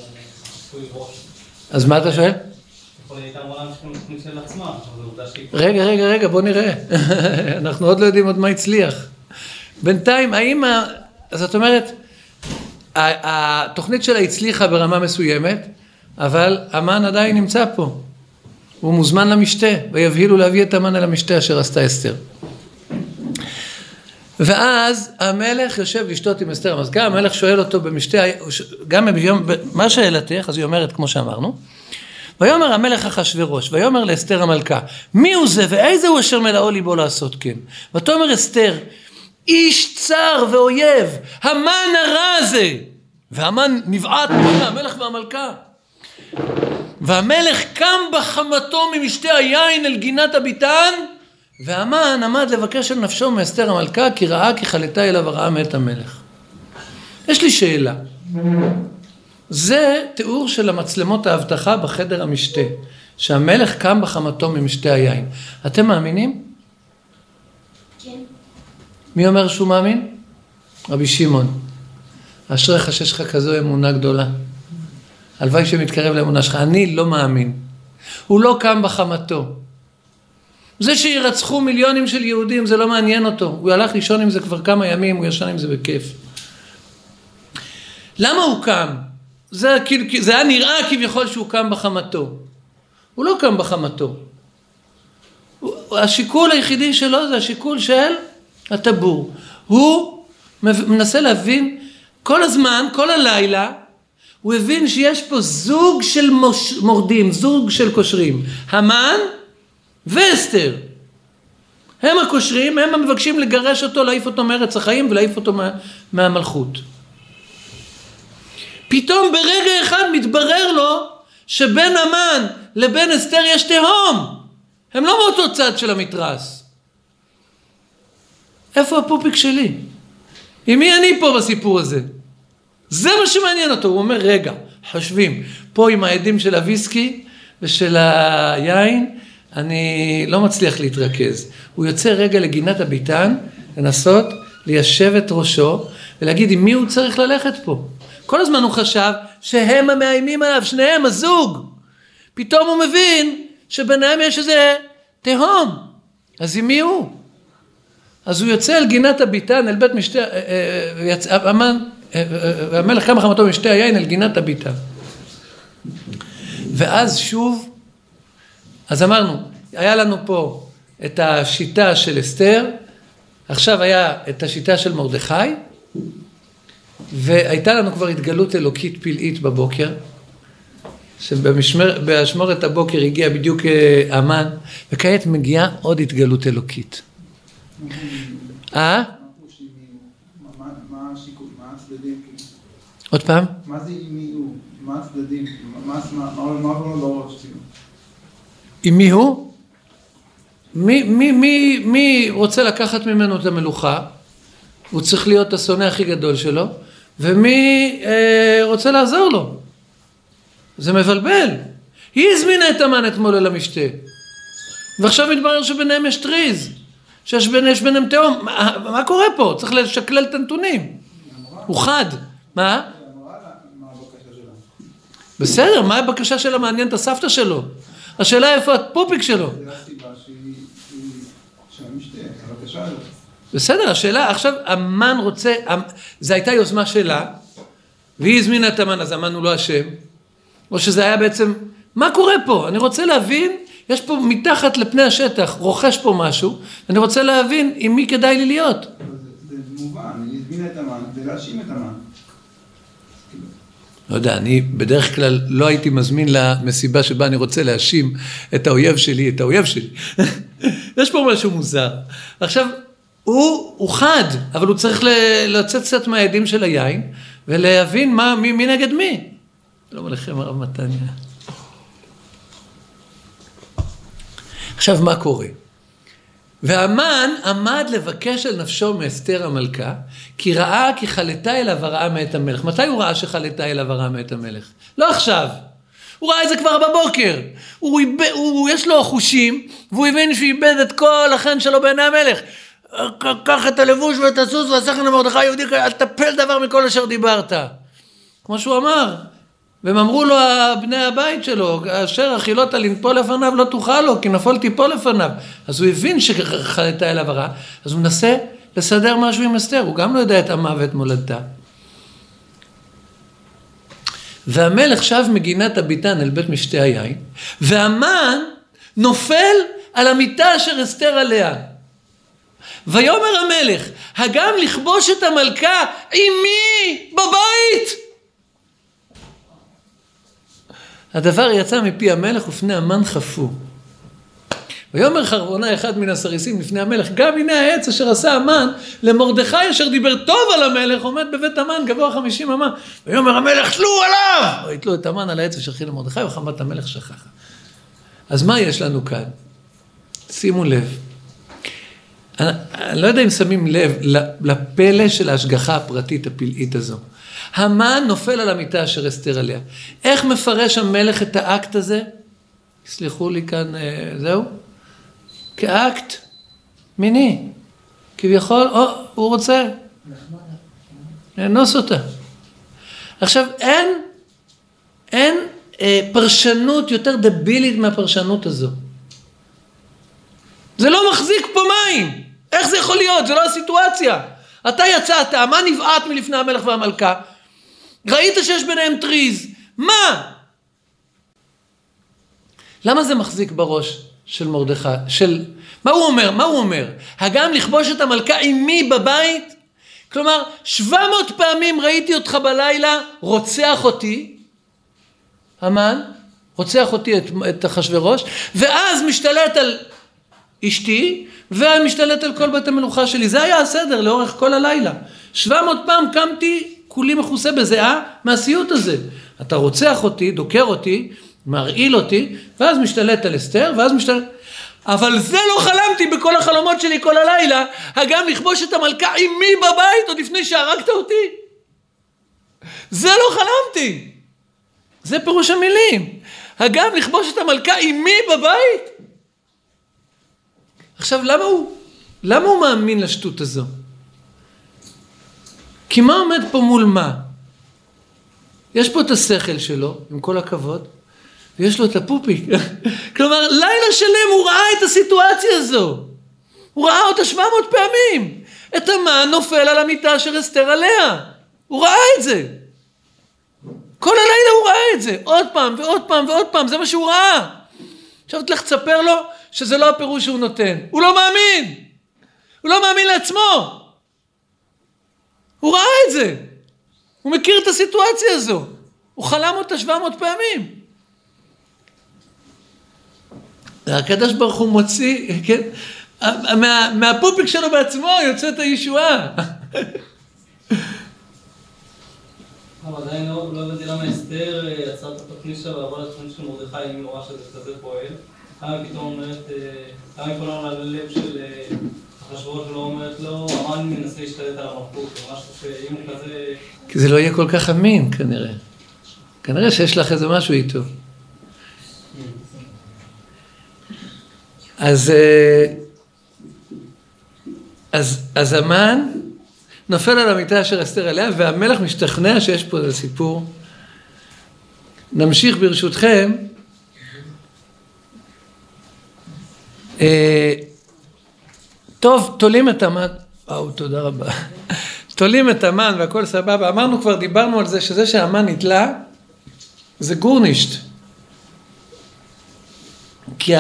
D: חשוי ראש.
A: אז מה אתה שואל? רגע, רגע, רגע, בוא נראה. אנחנו עוד לא יודעים עוד מה הצליח. בינתיים, האם... ה... זאת אומרת, התוכנית שלה הצליחה ברמה מסוימת, אבל המן עדיין נמצא פה. הוא מוזמן למשתה, ויבהילו להביא את המן אל המשתה אשר עשתה אסתר. ואז המלך יושב לשתות עם אסתר המזכר, המלך שואל אותו במשתה, גם ביום, מה שאלתך, אז היא אומרת כמו שאמרנו, ויאמר המלך אחשורוש, ויאמר לאסתר המלכה, מי הוא זה ואיזה הוא אשר מלאו ליבו לעשות כן? ותאמר אסתר, איש צר ואויב, המן הרע הזה, והמן נבעט מפני המלך והמלכה. והמלך קם בחמתו ממשתה היין אל גינת הביתן, והמן עמד לבקש על נפשו מאסתר המלכה, כי ראה כי חלתה אליו הרעה מאת המלך. יש לי שאלה. זה תיאור של המצלמות האבטחה בחדר המשתה, שהמלך קם בחמתו ממשתה היין. אתם מאמינים?
C: כן.
A: מי אומר שהוא מאמין? רבי שמעון. אשריך שיש לך כזו אמונה גדולה. הלוואי שמתקרב לאמונה שלך. אני לא מאמין. הוא לא קם בחמתו. זה שירצחו מיליונים של יהודים זה לא מעניין אותו. הוא הלך לישון עם זה כבר כמה ימים, הוא ישן עם זה בכיף. למה הוא קם? זה, כאילו- זה היה נראה כביכול שהוא קם בחמתו. הוא לא קם בחמתו. השיקול היחידי שלו זה השיקול של הטבור. הוא מנסה להבין כל הזמן, כל הלילה, הוא הבין שיש פה זוג של מוש, מורדים, זוג של קושרים. המן ואסתר. הם הקושרים, הם המבקשים לגרש אותו, להעיף אותו מארץ החיים ולהעיף אותו מה, מהמלכות. פתאום ברגע אחד מתברר לו שבין המן לבין אסתר יש תהום. הם לא מאותו צד של המתרס. איפה הפופיק שלי? עם מי אני פה בסיפור הזה? זה מה שמעניין אותו. הוא אומר, רגע, חושבים, פה עם העדים של הוויסקי ושל היין, אני לא מצליח להתרכז. הוא יוצא רגע לגינת הביתן, לנסות ליישב את ראשו ולהגיד עם מי הוא צריך ללכת פה. כל הזמן הוא חשב שהם המאיימים עליו, שניהם, הזוג. פתאום הוא מבין שביניהם יש איזה תהום. אז עם מי הוא? אז הוא יוצא אל גינת הביתן, אל בית משתה, המן, והמלך קם חמתו משתה היין אל גינת הביתן. ואז שוב, אז אמרנו, היה לנו פה את השיטה של אסתר, עכשיו היה את השיטה של מרדכי, והייתה לנו כבר התגלות אלוקית פלאית בבוקר, שבאשמורת הבוקר הגיע בדיוק המן, וכעת מגיעה עוד התגלות אלוקית. אה?
E: מה השיקול? מה הצדדים?
A: עוד פעם?
E: מה זה עם מי הוא? מה הצדדים? מה עובר לו בראש?
A: עם מי הוא? מי, מי, מי, מי רוצה לקחת ממנו את המלוכה? הוא צריך להיות השונא הכי גדול שלו, ומי אה, רוצה לעזור לו? זה מבלבל. היא הזמינה את המן אתמול אל המשתה. ועכשיו מתברר שביניהם יש טריז, שיש בין, ביניהם תהום. מה, מה קורה פה? צריך לשקלל את הנתונים. הוא חד. מה? בסדר, מה הבקשה שלה מעניין את הסבתא שלו? השאלה איפה הפופיק שלו.
E: זה.
A: בסדר, השאלה, עכשיו המן רוצה, זה הייתה יוזמה שלה, והיא הזמינה את המן, אז המן הוא לא אשם, או שזה היה בעצם, מה קורה פה? אני רוצה להבין, יש פה מתחת לפני השטח, רוכש פה משהו, אני רוצה להבין עם מי כדאי לי להיות.
E: זה זה מובן, היא הזמינה את המן כדי להאשים את המן.
A: לא יודע, אני בדרך כלל לא הייתי מזמין למסיבה שבה אני רוצה להאשים את האויב שלי, את האויב שלי. יש פה משהו מוזר. עכשיו, הוא, הוא חד, אבל הוא צריך לצאת קצת מהעדים של היין, ולהבין מה, מי, מי נגד מי. שלום עליכם הרב מתניה. עכשיו, מה קורה? והמן עמד לבקש על נפשו מאסתר המלכה, כי ראה כי חלתה אליו הרעה מאת המלך. מתי הוא ראה שחלתה אליו הרעה מאת המלך? לא עכשיו. הוא ראה את זה כבר בבוקר. הוא, איבד, הוא, יש לו חושים, והוא הבין שהוא איבד את כל החן שלו בעיני המלך. קח את הלבוש ואת הסוס והסכן למרדכי היהודי, אל תפל דבר מכל אשר דיברת. כמו שהוא אמר. והם אמרו לו בני הבית שלו, אשר החילות לנפול לפניו לא תוכל לו, כי נפול תיפול לפניו. אז הוא הבין שחלטה אליו הרע, אז הוא מנסה לסדר משהו עם אסתר, הוא גם לא יודע את עמה ואת מולדתה. והמלך שב מגינת הביתן אל בית משתה היין, והמן נופל על המיטה אשר אסתר עליה. ויאמר המלך, הגם לכבוש את המלכה עמי בבית? הדבר יצא מפי המלך ופני המן חפו. ויאמר חרבונה אחד מן הסריסים לפני המלך, גם הנה העץ אשר עשה המן למרדכי אשר דיבר טוב על המלך, עומד בבית המן גבוה חמישים אמה. ויאמר המלך תלו עליו! ויתלו את המן על העץ אשר חיל למרדכי וחמת המלך שכחה. אז מה יש לנו כאן? שימו לב. אני, אני לא יודע אם שמים לב לפלא של ההשגחה הפרטית הפלאית הזו. המן נופל על המיטה אשר אסתר עליה. איך מפרש המלך את האקט הזה? סלחו לי כאן, אה, זהו? כאקט מיני. כביכול, או, הוא רוצה לאנוס אותה. עכשיו, אין, אין אה, פרשנות יותר דבילית מהפרשנות הזו. זה לא מחזיק פה מים. איך זה יכול להיות? זה לא הסיטואציה. אתה יצאת, המן נבעט מלפני המלך והמלכה, ראית שיש ביניהם טריז, מה? למה זה מחזיק בראש של מרדכי, של... מה הוא אומר? מה הוא אומר? הגם לכבוש את המלכה עמי בבית? כלומר, 700 פעמים ראיתי אותך בלילה רוצח אותי, המן, רוצח אותי את, את אחשוורוש, ואז משתלט על אשתי, ומשתלט על כל בית המלוכה שלי. זה היה הסדר לאורך כל הלילה. 700 פעם קמתי כולי מכוסה בזיעה מהסיוט הזה. אתה רוצח אותי, דוקר אותי, מרעיל אותי, ואז משתלט על אסתר, ואז משתלט... אבל זה לא חלמתי בכל החלומות שלי כל הלילה, הגם לכבוש את המלכה עמי בבית עוד לפני שהרגת אותי. זה לא חלמתי. זה פירוש המילים. הגם לכבוש את המלכה עמי בבית? עכשיו, למה הוא, למה הוא מאמין לשטות הזו? כי מה עומד פה מול מה? יש פה את השכל שלו, עם כל הכבוד, ויש לו את הפופיק. כלומר, לילה שלם הוא ראה את הסיטואציה הזו. הוא ראה אותה 700 פעמים. את המן נופל על המיטה אשר אסתר עליה. הוא ראה את זה. כל הלילה הוא ראה את זה. עוד פעם ועוד פעם ועוד פעם, זה מה שהוא ראה. עכשיו תלך תספר לו שזה לא הפירוש שהוא נותן. הוא לא מאמין. הוא לא מאמין לעצמו. הוא ראה את זה. הוא מכיר את הסיטואציה הזו. הוא חלם אותה 700 פעמים. הקדוש ברוך הוא מוציא, כן, מה, מהפופיק שלו בעצמו יוצאת הישועה.
D: אבל עדיין לא לא הבנתי למה אסתר אה, יצרה את התוכנית שלה ועברה לתוכנית של מרדכי, אם היא רואה שזה כזה פועל. למה פתאום אומרת, אה, למה היא פונה ללב של אה, אחשוורוש ולא אומרת לו, המן מנסה להשתלט על המלכות, משהו שאם הוא כזה...
A: כי זה לא יהיה כל כך אמין כנראה. כנראה שיש לך איזה משהו איתו. אז, אה, אז, אז המן נופל על המיטה אשר אסתר עליה, והמלך משתכנע שיש פה איזה סיפור. נמשיך ברשותכם. טוב, תולים את המן. וואו, תודה רבה. תולים את המן והכל סבבה. אמרנו כבר, דיברנו על זה, שזה שהמן נתלה, זה גורנישט. כי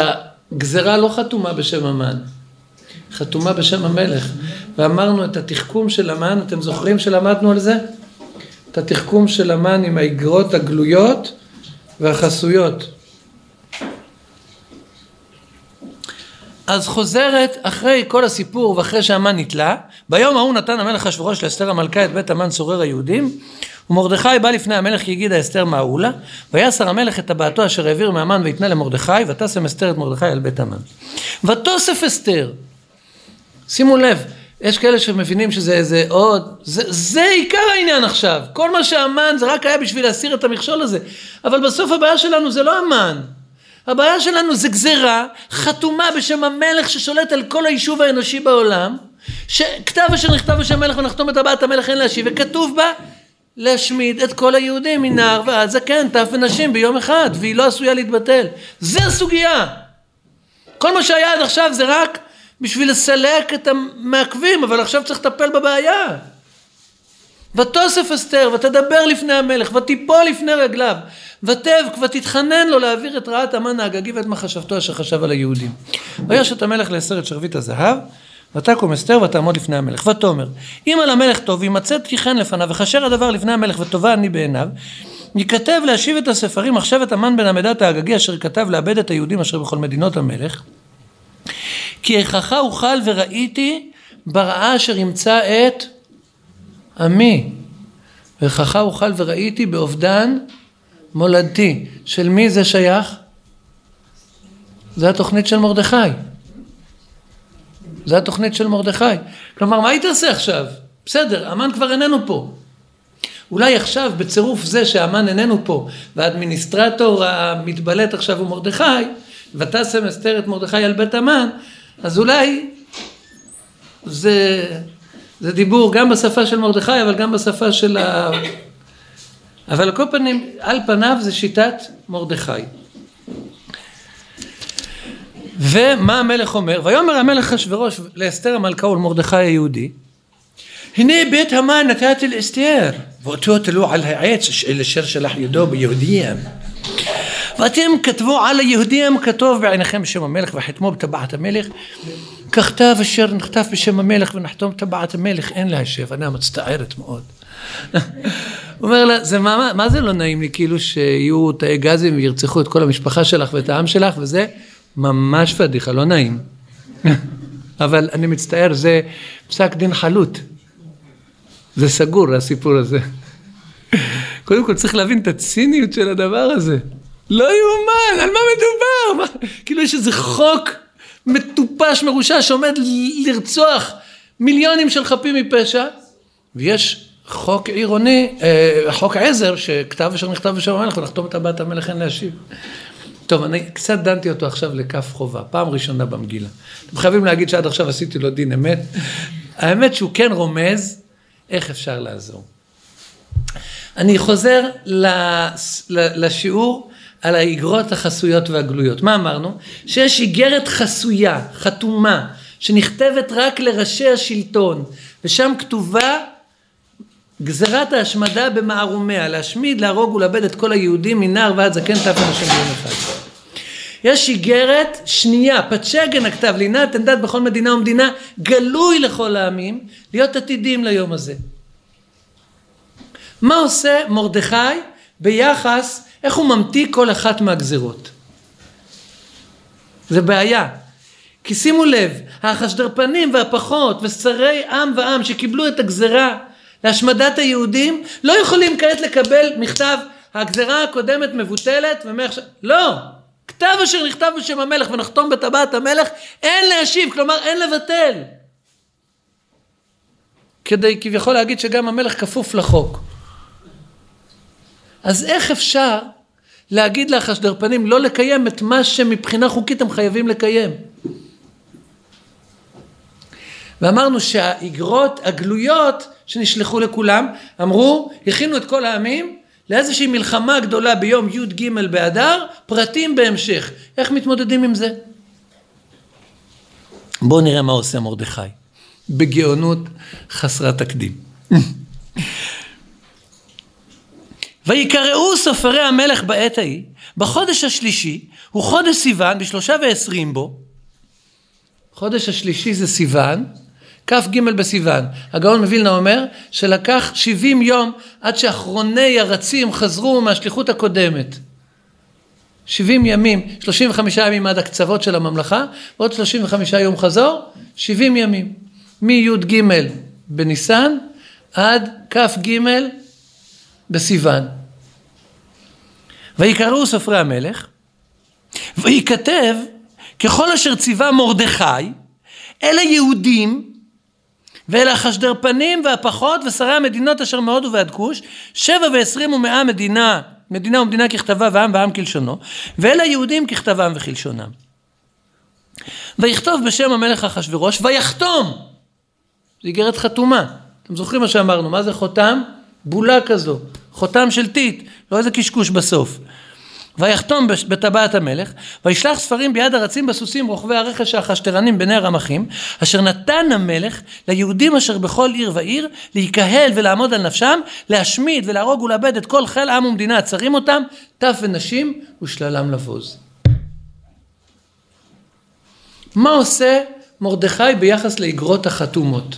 A: הגזרה לא חתומה בשם המן, חתומה בשם המלך. ואמרנו את התחכום של המן, אתם זוכרים שלמדנו על זה? את התחכום של המן עם האגרות הגלויות והחסויות. אז חוזרת אחרי כל הסיפור ואחרי שהמן נתלה, ביום ההוא נתן המלך אשוורוש לאסתר המלכה את בית המן צורר היהודים, ומרדכי בא לפני המלך כי הגידה אסתר מעהו לה, ויסר המלך את טבעתו אשר העביר מהמן ויתנה למרדכי, ותשם אסתר את מרדכי על בית המן. ותוסף אסתר, שימו לב, יש כאלה שמבינים שזה איזה עוד, זה, זה עיקר העניין עכשיו, כל מה שהמן זה רק היה בשביל להסיר את המכשול הזה, אבל בסוף הבעיה שלנו זה לא המן, הבעיה שלנו זה גזירה חתומה בשם המלך ששולט על כל היישוב האנושי בעולם, שכתב אשר נכתב בשם המלך ונחתום את טבעת המלך אין להשיב, וכתוב בה להשמיד את כל היהודים מנער ועד זקן, טף ונשים ביום אחד, והיא לא עשויה להתבטל. זה הסוגיה. כל מה שהיה עד עכשיו זה רק בשביל לסלק את המעכבים, אבל עכשיו צריך לטפל בבעיה. ותוסף אסתר, ותדבר לפני המלך, ותיפול לפני רגליו, ותבק, ותתחנן לו להעביר את רעת המן האגגי ואת מחשבתו אשר חשב על היהודים. ויש את המלך לאסר את שרביט הזהב, ותקום אסתר ותעמוד לפני המלך, ותאמר, אם על המלך טוב, ימצא תיכן לפניו, וכאשר הדבר לפני המלך וטובה אני בעיניו, ייכתב להשיב את הספרים מחשבת המן בן עמדת האגגי אשר כתב לאבד את היהודים אשר בכל מדינות המלך, כי איככה אוכל וראיתי ברעה אשר ימצא את עמי. ואיככה אוכל וראיתי באובדן מולדתי. של מי זה שייך? זה התוכנית של מרדכי. זה התוכנית של מרדכי. כלומר, מה היית עושה עכשיו? בסדר, המן כבר איננו פה. אולי עכשיו, בצירוף זה שהמן איננו פה, והאדמיניסטרטור המתבלט עכשיו הוא מרדכי, ותשם אסתר את מרדכי על בית המן, אז אולי זה, זה דיבור גם בשפה של מרדכי, אבל גם בשפה של ה... אבל על כל פנים, על פניו זה שיטת מרדכי. ומה המלך אומר? ויאמר המלך אחשורוש לאסתר המלכה ולמרדכי היהודי הנה בית המן נתתי לאסתר ואותו תלו על העץ אשר שלח ידו ביהודיהם ואתם כתבו על היהודים כתוב בעיניכם בשם המלך וחתמו בטבעת המלך ככתב אשר נכתב בשם המלך ונחתום בטבעת המלך אין להשב אני מצטערת מאוד הוא אומר לה, זה מה, מה זה לא נעים לי, כאילו שיהיו תאי גזים וירצחו את כל המשפחה שלך ואת העם שלך, וזה ממש פדיחה, לא נעים. אבל אני מצטער, זה פסק דין חלוט. זה סגור, הסיפור הזה. קודם כל צריך להבין את הציניות של הדבר הזה. לא יאומן, על מה מדובר? מה? כאילו יש איזה חוק מטופש, מרושע, שעומד לרצוח מיליונים של חפים מפשע, ויש חוק עירוני, אה, חוק עזר, שכתב אשר נכתב בשם המלך ונחתום את טבעת המלך אין להשיב. טוב, אני קצת דנתי אותו עכשיו לכף חובה, פעם ראשונה במגילה. אתם חייבים להגיד שעד עכשיו עשיתי לו דין אמת. האמת שהוא כן רומז איך אפשר לעזור. אני חוזר לשיעור על האגרות החסויות והגלויות. מה אמרנו? שיש איגרת חסויה, חתומה, שנכתבת רק לראשי השלטון, ושם כתובה גזירת ההשמדה במערומיה, להשמיד, להרוג ולאבד את כל היהודים מנער ועד זקן תף אנשים ביום אחד. יש איגרת שנייה, פצ'גן הכתב, לינת אין דת בכל מדינה ומדינה, גלוי לכל העמים, להיות עתידים ליום הזה. מה עושה מרדכי ביחס, איך הוא ממתיא כל אחת מהגזירות? זה בעיה. כי שימו לב, האחשדרפנים והפחות ושרי עם ועם שקיבלו את הגזרה להשמדת היהודים, לא יכולים כעת לקבל מכתב, הגזרה הקודמת מבוטלת, ומעכשיו, לא, כתב אשר נכתב בשם המלך ונחתום בטבעת המלך, אין להשיב, כלומר אין לבטל. כדי כביכול להגיד שגם המלך כפוף לחוק. אז איך אפשר להגיד לאחשדרפנים לא לקיים את מה שמבחינה חוקית הם חייבים לקיים? ואמרנו שהאגרות הגלויות שנשלחו לכולם, אמרו, הכינו את כל העמים לאיזושהי מלחמה גדולה ביום י"ג באדר, פרטים בהמשך. איך מתמודדים עם זה? בואו נראה מה עושה מרדכי, בגאונות חסרת תקדים. ויקראו סופרי המלך בעת ההיא, בחודש השלישי, הוא חודש סיוון, בשלושה ועשרים בו. חודש השלישי זה סיוון, כ"ג בסיוון. הגאון מווילנה אומר שלקח 70 יום עד שאחרוני הרצים חזרו מהשליחות הקודמת. 70 ימים, 35 ימים עד הקצוות של הממלכה, ועוד 35 יום חזור, 70 ימים. מי"ג בניסן עד כ"ג בסיוון. ויקראו סופרי המלך, וייכתב ככל אשר ציווה מרדכי אל היהודים ואל החשדרפנים והפחות ושרי המדינות אשר מהודו ועד כוש שבע ועשרים ומאה מדינה מדינה ומדינה ככתבה ועם ועם כלשונו ואל היהודים ככתבם וכלשונם. ויכתוב בשם המלך אחשורוש ויחתום! זו איגרת חתומה. אתם זוכרים מה שאמרנו? מה זה חותם? בולה כזו. חותם של טיט. לא איזה קשקוש בסוף ויחתום בטבעת המלך, וישלח ספרים ביד הרצים בסוסים רוכבי הרכש האחשתרנים בני הרמחים, אשר נתן המלך ליהודים אשר בכל עיר ועיר, להיקהל ולעמוד על נפשם, להשמיד ולהרוג ולאבד את כל חיל עם ומדינה הצרים אותם, טף ונשים ושללם לבוז. מה עושה מרדכי ביחס לאגרות החתומות?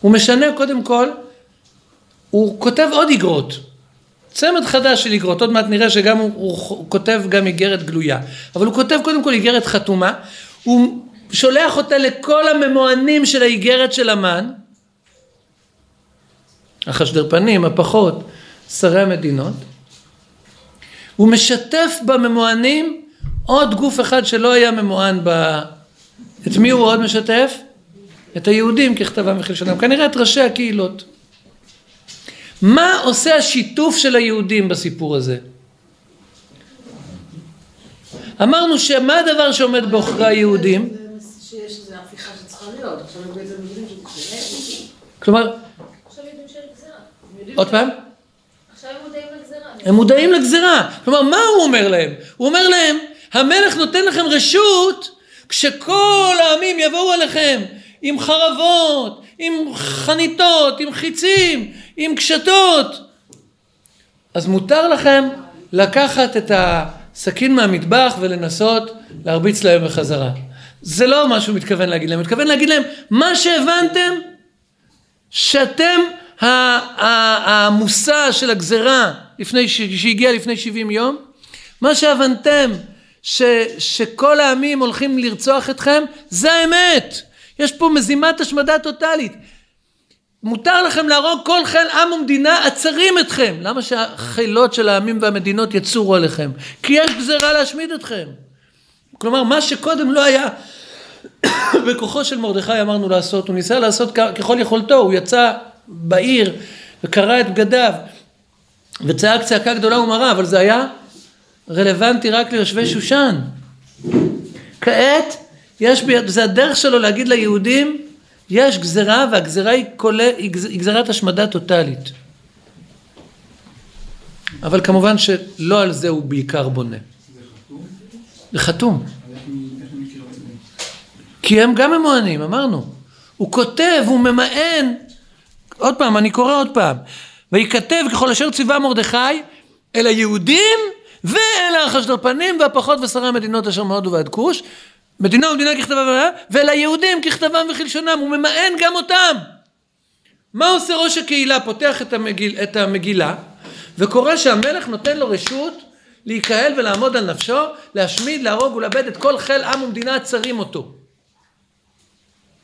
A: הוא משנה קודם כל, הוא כותב עוד אגרות. צמד חדש של איגרות, עוד מעט נראה שגם הוא, הוא, הוא כותב גם איגרת גלויה, אבל הוא כותב קודם כל איגרת חתומה, הוא שולח אותה לכל הממוענים של האיגרת של המן, החשדרפנים, הפחות, שרי המדינות, הוא משתף בממוענים עוד גוף אחד שלא היה ממוען ב... את מי הוא עוד משתף? את היהודים ככתבם וכלשונם, כנראה את ראשי הקהילות. מה עושה השיתוף של היהודים בסיפור הזה? אמרנו שמה הדבר שעומד בעוכרי היהודים? כלומר. עוד פעם?
B: הם מודעים לגזירה.
A: כלומר, מה הוא אומר להם? הוא אומר להם, המלך נותן לכם רשות כשכל העמים יבואו עליכם עם חרבות, עם חניתות, עם חיצים, עם קשתות. אז מותר לכם לקחת את הסכין מהמטבח ולנסות להרביץ להם בחזרה. זה לא מה שהוא מתכוון להגיד להם, הוא מתכוון להגיד להם, מה שהבנתם, שאתם המושא של הגזרה לפני, שהגיע לפני 70 יום, מה שהבנתם ש, שכל העמים הולכים לרצוח אתכם, זה האמת. יש פה מזימת השמדה טוטאלית. מותר לכם להרוג כל חיל עם ומדינה עצרים אתכם. למה שהחילות של העמים והמדינות יצורו עליכם? כי יש גזירה להשמיד אתכם. כלומר, מה שקודם לא היה בכוחו של מרדכי אמרנו לעשות, הוא ניסה לעשות ככל יכולתו, הוא יצא בעיר וקרע את בגדיו וצעק צעקה גדולה ומרה, אבל זה היה רלוונטי רק ליושבי שושן. כעת, יש, זה הדרך שלו להגיד ליהודים, יש גזרה והגזרה היא, כולל, היא גזרת השמדה טוטאלית. אבל כמובן שלא על זה הוא בעיקר בונה. זה חתום? כי הם גם ממוענים, אמרנו. הוא כותב, הוא ממאן. עוד פעם, אני קורא עוד פעם. וייכתב ככל אשר ציווה מרדכי אל היהודים ואל החשדרפנים והפחות ושרי המדינות אשר מהודו ועד כוש מדינה ומדינה ככתבה וליהודים ככתבם וכלשונם, הוא ממאן גם אותם. מה עושה ראש הקהילה? פותח את, המגיל, את המגילה וקורא שהמלך נותן לו רשות להיקהל ולעמוד על נפשו, להשמיד, להרוג ולאבד את כל חיל עם ומדינה הצרים אותו.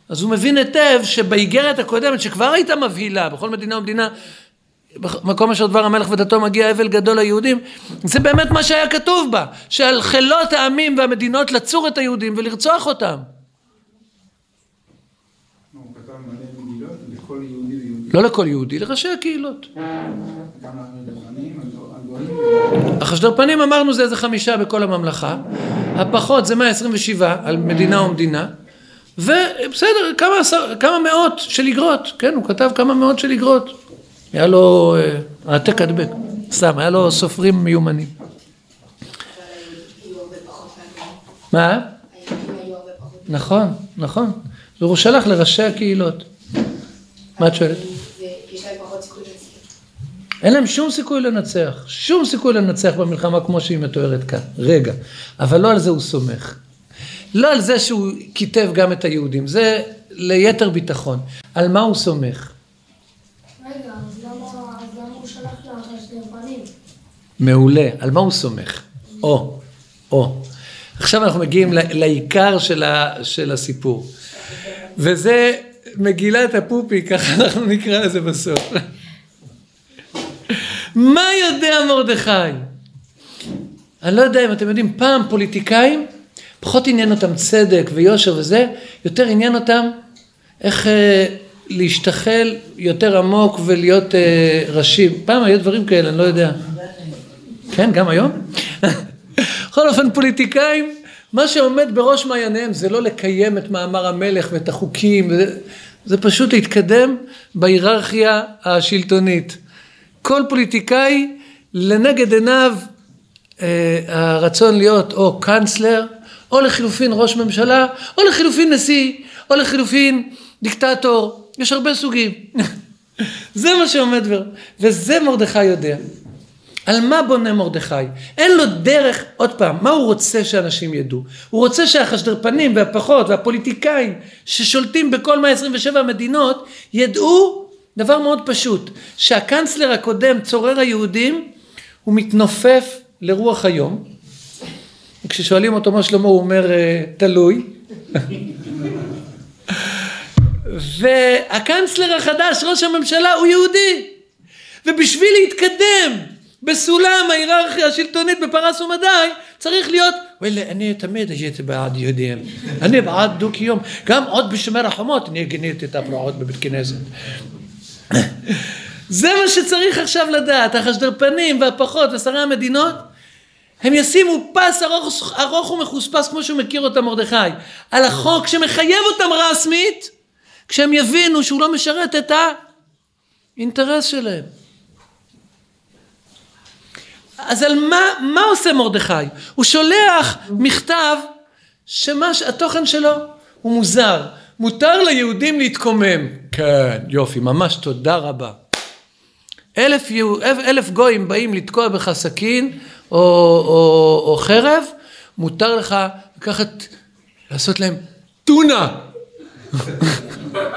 A: אז הוא מבין היטב שבאיגרת הקודמת שכבר הייתה מבהילה בכל מדינה ומדינה במקום אשר דבר המלך ודתו מגיע אבל גדול ליהודים, זה באמת מה שהיה כתוב בה, שעל חילות העמים והמדינות לצור את היהודים ולרצוח אותם. לא לכל יהודי, לראשי הקהילות. החשדר פנים אמרנו זה איזה חמישה בכל הממלכה, הפחות זה 127 על מדינה ומדינה, ובסדר, כמה, כמה מאות של אגרות, כן, הוא כתב כמה מאות של אגרות. היה לו אה, העתק הדבק, סתם, היה לו סופרים מיומנים. מה? נכון, נכון. והוא שלח לראשי הקהילות. מה את שואלת? אין להם שום סיכוי לנצח, שום סיכוי לנצח במלחמה כמו שהיא מתוארת כאן, רגע. אבל לא על זה הוא סומך. לא על זה שהוא כיתב גם את היהודים, זה ליתר ביטחון. על מה הוא סומך?
C: רגע, אז למה אז למה הוא שלח לחשדר פנים?
A: מעולה. על מה הוא סומך? או, או. עכשיו אנחנו מגיעים לעיקר של, ה, של הסיפור. וזה מגילת הפופי, ככה אנחנו נקרא לזה בסוף. מה יודע מרדכי? אני לא יודע אם אתם יודעים, פעם פוליטיקאים, פחות עניין אותם צדק ויושר וזה, יותר עניין אותם איך אה, להשתחל יותר עמוק ולהיות אה, ראשים. פעם היו דברים כאלה, אני לא יודע. כן, גם היום? בכל אופן, פוליטיקאים, מה שעומד בראש מעייניהם זה לא לקיים את מאמר המלך ואת החוקים, זה, זה פשוט להתקדם בהיררכיה השלטונית. כל פוליטיקאי, לנגד עיניו אה, הרצון להיות או קאנצלר, או לחילופין ראש ממשלה, או לחילופין נשיא, או לחילופין דיקטטור, יש הרבה סוגים. זה מה שעומד, בר- וזה מרדכי יודע. על מה בונה מרדכי? אין לו דרך, עוד פעם, מה הוא רוצה שאנשים ידעו? הוא רוצה שהחשדרפנים והפחות והפוליטיקאים ששולטים בכל 127 המדינות ידעו דבר מאוד פשוט, שהקנצלר הקודם, צורר היהודים, הוא מתנופף לרוח היום. וכששואלים אותו מה שלמה הוא אומר "אה, תלוי. והקנצלר החדש, ראש הממשלה, הוא יהודי. ובשביל להתקדם בסולם ההיררכיה השלטונית בפרס ומדי, צריך להיות, וואלה, אני תמיד הייתי בעד יהודים. אני בעד דו-קיום. גם עוד בשומר החומות אני גיניתי את הפרעות בבית כנסת. זה מה שצריך עכשיו לדעת, החשדרפנים והפחות ושרי המדינות, הם ישימו פס ארוך, ארוך ומחוספס כמו שהוא מכיר אותם מרדכי, על החוק שמחייב אותם רשמית, כשהם יבינו שהוא לא משרת את האינטרס שלהם. אז על מה, מה עושה מרדכי? הוא שולח מכתב שהתוכן שלו הוא מוזר. מותר ליהודים להתקומם. כן, יופי, ממש תודה רבה. אלף, יהו- אלף גויים באים לתקוע בך סכין או, או, או חרב, מותר לך לקחת, לעשות להם טונה.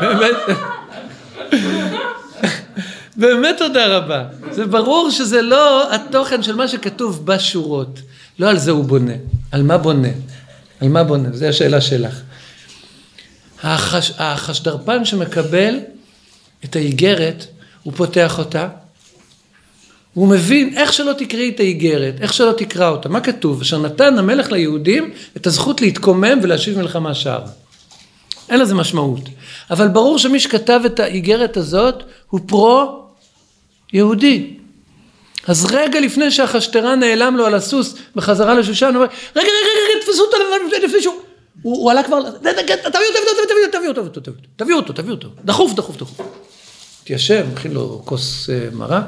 A: באמת. באמת תודה רבה. זה ברור שזה לא התוכן של מה שכתוב בשורות. לא על זה הוא בונה. על מה בונה? על מה בונה? זו השאלה שלך. החש, החשדרפן שמקבל את האיגרת, הוא פותח אותה, הוא מבין איך שלא תקראי את האיגרת, איך שלא תקרא אותה, מה כתוב? אשר נתן המלך ליהודים את הזכות להתקומם ולהשיב מלחמה שער. אין לזה משמעות. אבל ברור שמי שכתב את האיגרת הזאת הוא פרו יהודי. אז רגע לפני שהחשטרן נעלם לו על הסוס בחזרה לשושן, הוא אומר, רגע, רגע, רגע, תפסו אותו לפני שהוא... הוא עלה כבר, תביאו אותו, תביאו אותו, תביאו אותו, תביאו אותו, תביאו אותו, דחוף, דחוף, דחוף. התיישב, מכין לו כוס אה, מרק.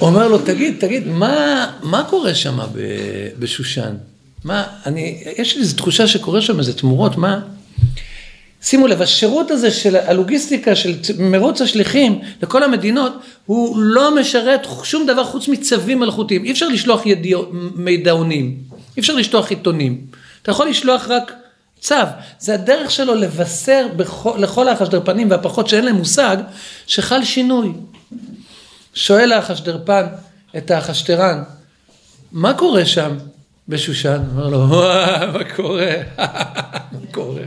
A: אומר לו, תגיד, תגיד, מה, מה קורה שם בשושן? מה, אני, יש לי איזו תחושה שקורה שם איזה תמורות, מה? שימו לב, השירות הזה של הלוגיסטיקה של מרוץ השליחים לכל המדינות, הוא לא משרת שום דבר חוץ מצווים מלאכותיים. אי אפשר לשלוח ידיע, מידעונים, אי אפשר לשלוח עיתונים. אתה יכול לשלוח רק צו. זה הדרך שלו לבשר בכל, לכל החשדרפנים והפחות שאין להם מושג, שחל שינוי. שואל החשדרפן את החשטרן, מה קורה שם בשושן? אומר לו, "וואי, מה קורה? מה קורה?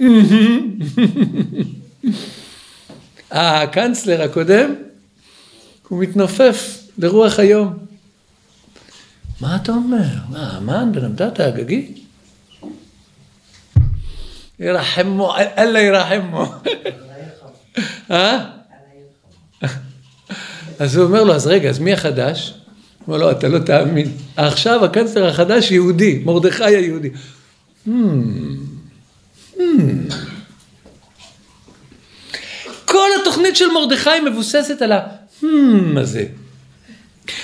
A: הקנצלר הקודם, הוא מתנופף לרוח היום. מה אתה אומר? מה, המן בן עמדת האגגי? ירחמו, אללה ירחמו. אה? אז הוא אומר לו, אז רגע, אז מי החדש? אומר לו, אתה לא תאמין. עכשיו הקנצלר החדש יהודי, מרדכי היהודי. Hmm. Hmm. כל התוכנית של מרדכי מבוססת על ה-hmm הזה.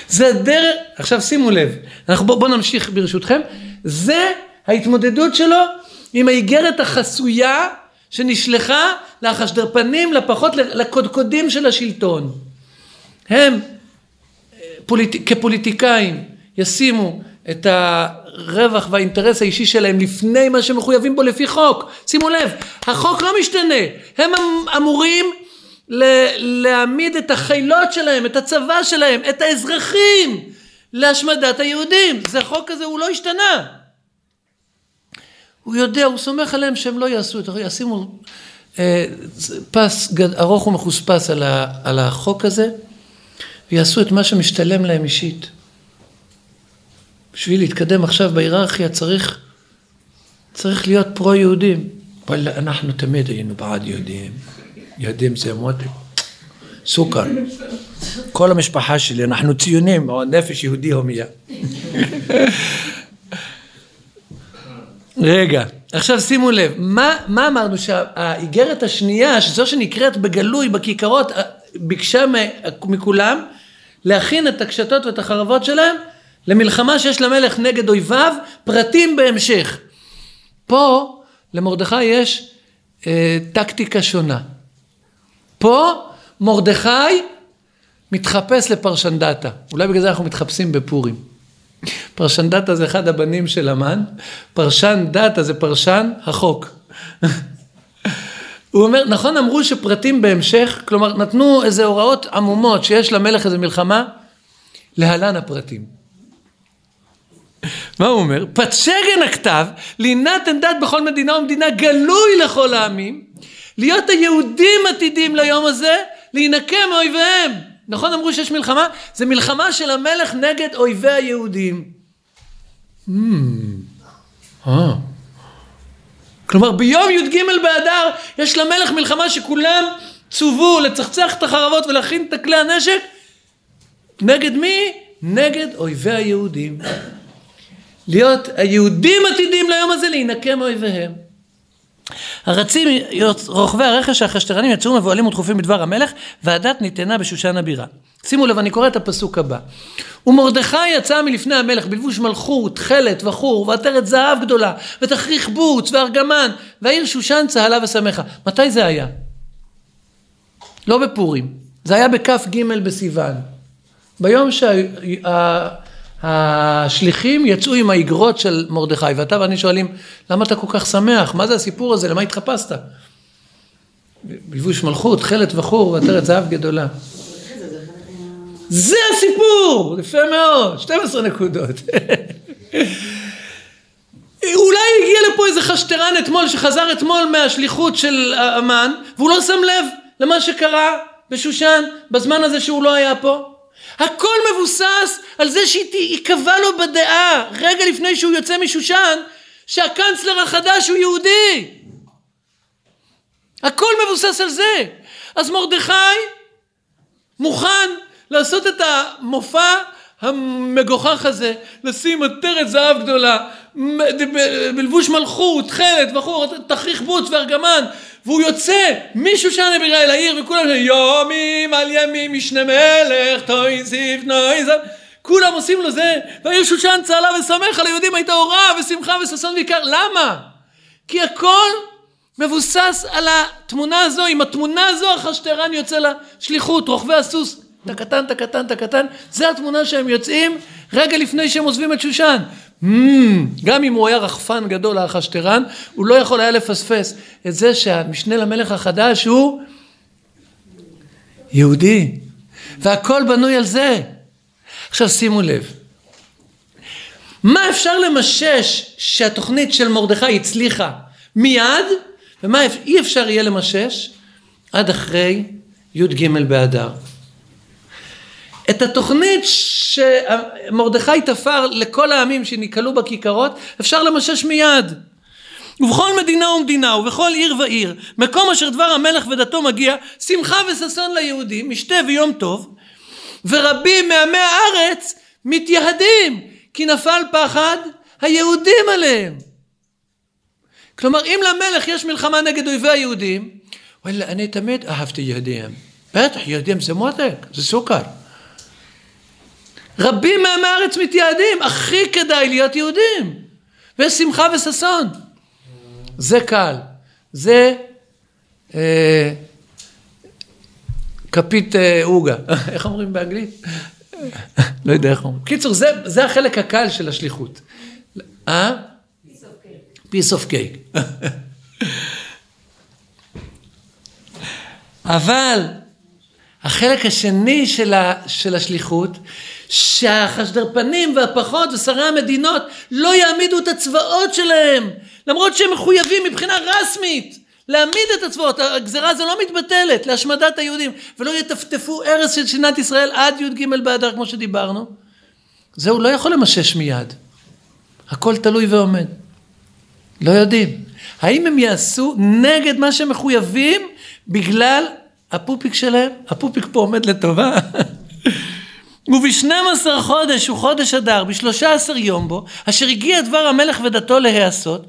A: זה הדרך, עכשיו שימו לב, אנחנו בואו בוא נמשיך ברשותכם, זה ההתמודדות שלו עם האיגרת החסויה שנשלחה לחשדרפנים, לפחות לקודקודים של השלטון. הם פוליט... כפוליטיקאים ישימו את הרווח והאינטרס האישי שלהם לפני מה שמחויבים בו לפי חוק. שימו לב, החוק לא משתנה, הם אמ- אמורים ל- להעמיד את החילות שלהם, את הצבא שלהם, את האזרחים להשמדת היהודים. זה החוק הזה, הוא לא השתנה. הוא יודע, הוא סומך עליהם שהם לא יעשו את זה, ישימו אה, פס ארוך ומחוספס על, ה, על החוק הזה, ויעשו את מה שמשתלם להם אישית. בשביל להתקדם עכשיו בהיררכיה צריך, צריך להיות פרו-יהודים. אבל אנחנו תמיד היינו בעד יהודים. יהודים זה מותק. סוכר. כל המשפחה שלי, אנחנו ציונים, או נפש יהודי הומייה. רגע, עכשיו שימו לב, מה, מה אמרנו שהאיגרת השנייה, שזו שנקראת בגלוי בכיכרות, ביקשה מכולם להכין את הקשתות ואת החרבות שלהם למלחמה שיש למלך נגד אויביו, פרטים בהמשך. פה למרדכי יש אה, טקטיקה שונה. פה מרדכי מתחפש לפרשנדתה, אולי בגלל זה אנחנו מתחפשים בפורים. פרשנדתה זה אחד הבנים של המן, פרשן דתה זה פרשן החוק. הוא אומר, נכון אמרו שפרטים בהמשך, כלומר נתנו איזה הוראות עמומות שיש למלך איזה מלחמה, להלן הפרטים. מה הוא אומר? פתשגן הכתב, לינת דת בכל מדינה ומדינה גלוי לכל העמים, להיות היהודים עתידים ליום הזה, להינקם מאויביהם. נכון אמרו שיש מלחמה? זה מלחמה של המלך נגד אויבי היהודים. Hmm. אה. כלומר ביום י"ג באדר יש למלך מלחמה שכולם צוו לצחצח את החרבות ולהכין את כלי הנשק נגד מי? נגד אויבי היהודים. להיות היהודים עתידים ליום הזה להינקם מאויביהם. הרצים רוכבי הרכש החשטרנים יצאו מבוהלים ודחופים בדבר המלך והדת ניתנה בשושן הבירה. שימו לב אני קורא את הפסוק הבא. ומרדכי יצא מלפני המלך בלבוש מלכות, תכלת וחור ועטרת זהב גדולה ותכריך בוץ וארגמן והעיר שושן צהלה ושמחה. מתי זה היה? לא בפורים. זה היה בכ"ג בסיוון. ביום שה... השליחים יצאו עם האגרות של מרדכי, ואתה ואני שואלים, למה אתה כל כך שמח? מה זה הסיפור הזה? למה התחפשת? בלבוש מלכות, תכלת וחור ועטרת זהב גדולה. זה הסיפור! יפה מאוד, 12 נקודות. אולי הגיע לפה איזה חשטרן אתמול, שחזר אתמול מהשליחות של המן, והוא לא שם לב למה שקרה בשושן בזמן הזה שהוא לא היה פה. הכל מבוסס על זה שייקבע לו בדעה רגע לפני שהוא יוצא משושן שהקנצלר החדש הוא יהודי. הכל מבוסס על זה. אז מרדכי מוכן לעשות את המופע המגוחך הזה, לשים עטרת זהב גדולה, בלבוש מלכות, תכלת, בחור, תכריך בוץ וארגמן, והוא יוצא משושן הבירה אל העיר וכולם יומים על ימים משנה מלך תוי זיו נוי זב כולם עושים לו זה והעיר שושן צהלה ושמחה ליהודים הייתה אורה ושמחה וששון ויקר למה? כי הכל מבוסס על התמונה הזו עם התמונה הזו החשטרן יוצא לשליחות רוכבי הסוס הקטן, את הקטן, זה התמונה שהם יוצאים רגע לפני שהם עוזבים את שושן. Mm, גם אם הוא היה רחפן גדול האחשטרן, הוא לא יכול היה לפספס את זה שהמשנה למלך החדש הוא יהודי, והכל בנוי על זה. עכשיו שימו לב, מה אפשר למשש שהתוכנית של מרדכי הצליחה מיד, ומה אי אפשר יהיה למשש עד אחרי י"ג באדר. את התוכנית שמרדכי תפר לכל העמים שניקלו בכיכרות אפשר למשש מיד. ובכל מדינה ומדינה ובכל עיר ועיר מקום אשר דבר המלך ודתו מגיע שמחה וששון ליהודים משתה ויום טוב ורבים מעמי הארץ מתייהדים כי נפל פחד היהודים עליהם. כלומר אם למלך יש מלחמה נגד אויבי היהודים וואלה אני תמיד אהבתי יהודים בטח יהודים זה מותק זה סוכר רבים מעמי הארץ מתייעדים, הכי כדאי להיות יהודים. ויש שמחה וששון. זה קל. זה אה, כפית אה, עוגה. איך אומרים באנגלית? לא יודע איך אומרים. קיצור, זה, זה החלק הקל של השליחות. אה? piece of cake. אבל החלק השני של, ה, של השליחות, שהחשדרפנים והפחות ושרי המדינות לא יעמידו את הצבאות שלהם, למרות שהם מחויבים מבחינה רשמית להעמיד את הצבאות, הגזרה הזו לא מתבטלת להשמדת היהודים, ולא יטפטפו ארץ של שנת ישראל עד י"ג באדר כמו שדיברנו, זה הוא לא יכול למשש מיד, הכל תלוי ועומד, לא יודעים. האם הם יעשו נגד מה שהם מחויבים בגלל הפופיק שלהם? הפופיק פה עומד לטובה. וב-12 חודש הוא חודש אדר, ב-13 יום בו, אשר הגיע דבר המלך ודתו להיעשות,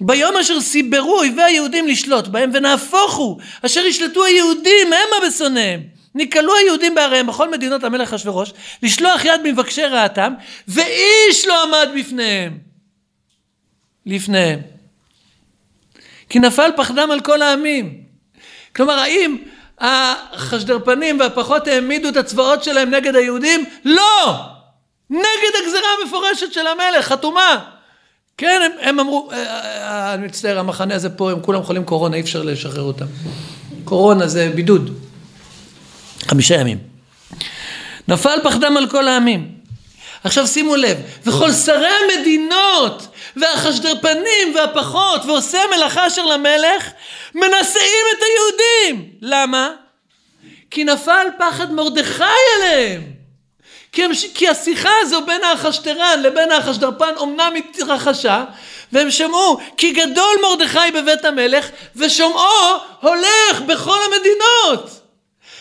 A: ביום אשר סיברו אויבי היהודים לשלוט בהם, ונהפוך הוא, אשר ישלטו היהודים המה בשונאיהם. ניקלו היהודים בעריהם בכל מדינות המלך אשוורוש, לשלוח יד ממבקשי רעתם, ואיש לא עמד בפניהם. לפניהם. כי נפל פחדם על כל העמים. כלומר, האם החשדרפנים והפחות העמידו את הצבאות שלהם נגד היהודים? לא! נגד הגזרה המפורשת של המלך, חתומה. כן, הם, הם אמרו, אה, אה, אני מצטער, המחנה הזה פה, הם כולם חולים קורונה, אי אפשר לשחרר אותם. קורונה זה בידוד. חמישה ימים. נפל פחדם על כל העמים. עכשיו שימו לב, וכל שרי המדינות והחשדרפנים והפחות ועושי המלאכה אשר למלך מנשאים את היהודים. למה? כי נפל פחד מרדכי עליהם. כי, הם, כי השיחה הזו בין האחשטרן לבין האחשדרפן אומנם התרחשה והם שמעו כי גדול מרדכי בבית המלך ושומעו הולך בכל המדינות.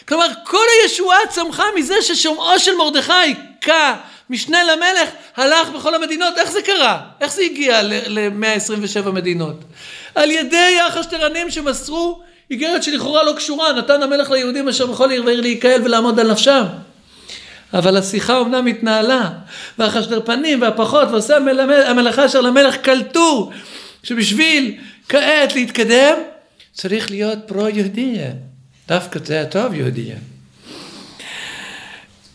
A: כלומר כל הישועה צמחה מזה ששומעו של מרדכי כמשנה למלך הלך בכל המדינות. איך זה קרה? איך זה הגיע ל-127 מדינות? על ידי האחשטרנים שמסרו איגרת שלכאורה לא קשורה, נתן המלך ליהודים אשר בכל עיר ועיר להיקהל ולעמוד על נפשם. אבל השיחה אמנם התנהלה, והחשדרפנים והפחות ועושה המלאכה אשר למלך קלטו שבשביל כעת להתקדם צריך להיות פרו-יהודיה. דווקא זה הטוב יהודיה.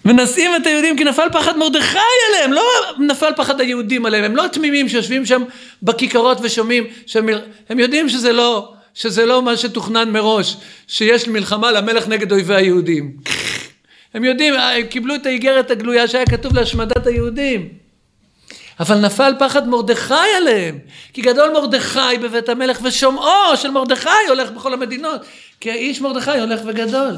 A: ונשאים את היהודים כי נפל פחד מרדכי עליהם, לא נפל פחד היהודים עליהם, הם לא תמימים שיושבים שם בכיכרות ושומעים, שהם, הם יודעים שזה לא, שזה לא מה שתוכנן מראש, שיש מלחמה למלך נגד אויבי היהודים. הם יודעים, הם קיבלו את האיגרת הגלויה שהיה כתוב להשמדת היהודים. אבל נפל פחד מרדכי עליהם, כי גדול מרדכי בבית המלך ושומעו של מרדכי הולך בכל המדינות, כי האיש מרדכי הולך וגדול.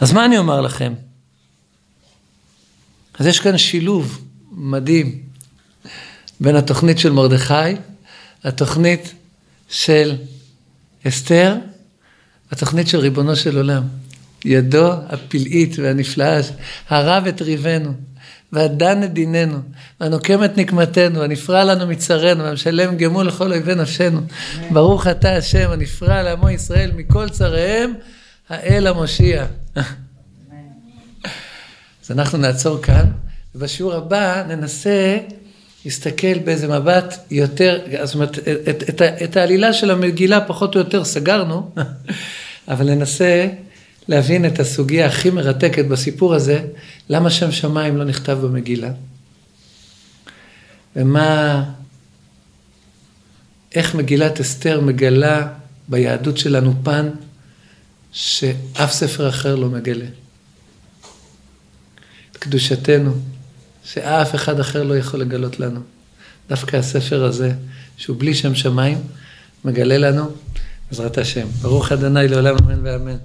A: אז מה אני אומר לכם? אז יש כאן שילוב מדהים בין התוכנית של מרדכי, התוכנית של אסתר, התוכנית של ריבונו של עולם. ידו הפלאית והנפלאה, הרב את ריבנו, והדן את דיננו, והנוקם את נקמתנו, הנפרע לנו מצרינו, והמשלם גמול לכל אויבי נפשנו. ברוך אתה השם, הנפרע לעמו ישראל מכל צריהם, האל המושיע. אז אנחנו נעצור כאן, ובשיעור הבא ננסה להסתכל באיזה מבט יותר, זאת אומרת, את, את, את, את העלילה של המגילה פחות או יותר סגרנו, אבל ננסה להבין את הסוגיה הכי מרתקת בסיפור הזה, למה שם שמיים לא נכתב במגילה, ומה, איך מגילת אסתר מגלה ביהדות שלנו פן שאף ספר אחר לא מגלה. את קדושתנו, שאף אחד אחר לא יכול לגלות לנו. דווקא הספר הזה, שהוא בלי שם שמיים, מגלה לנו, בעזרת השם. ברוך ה' לעולם אמן ואמן.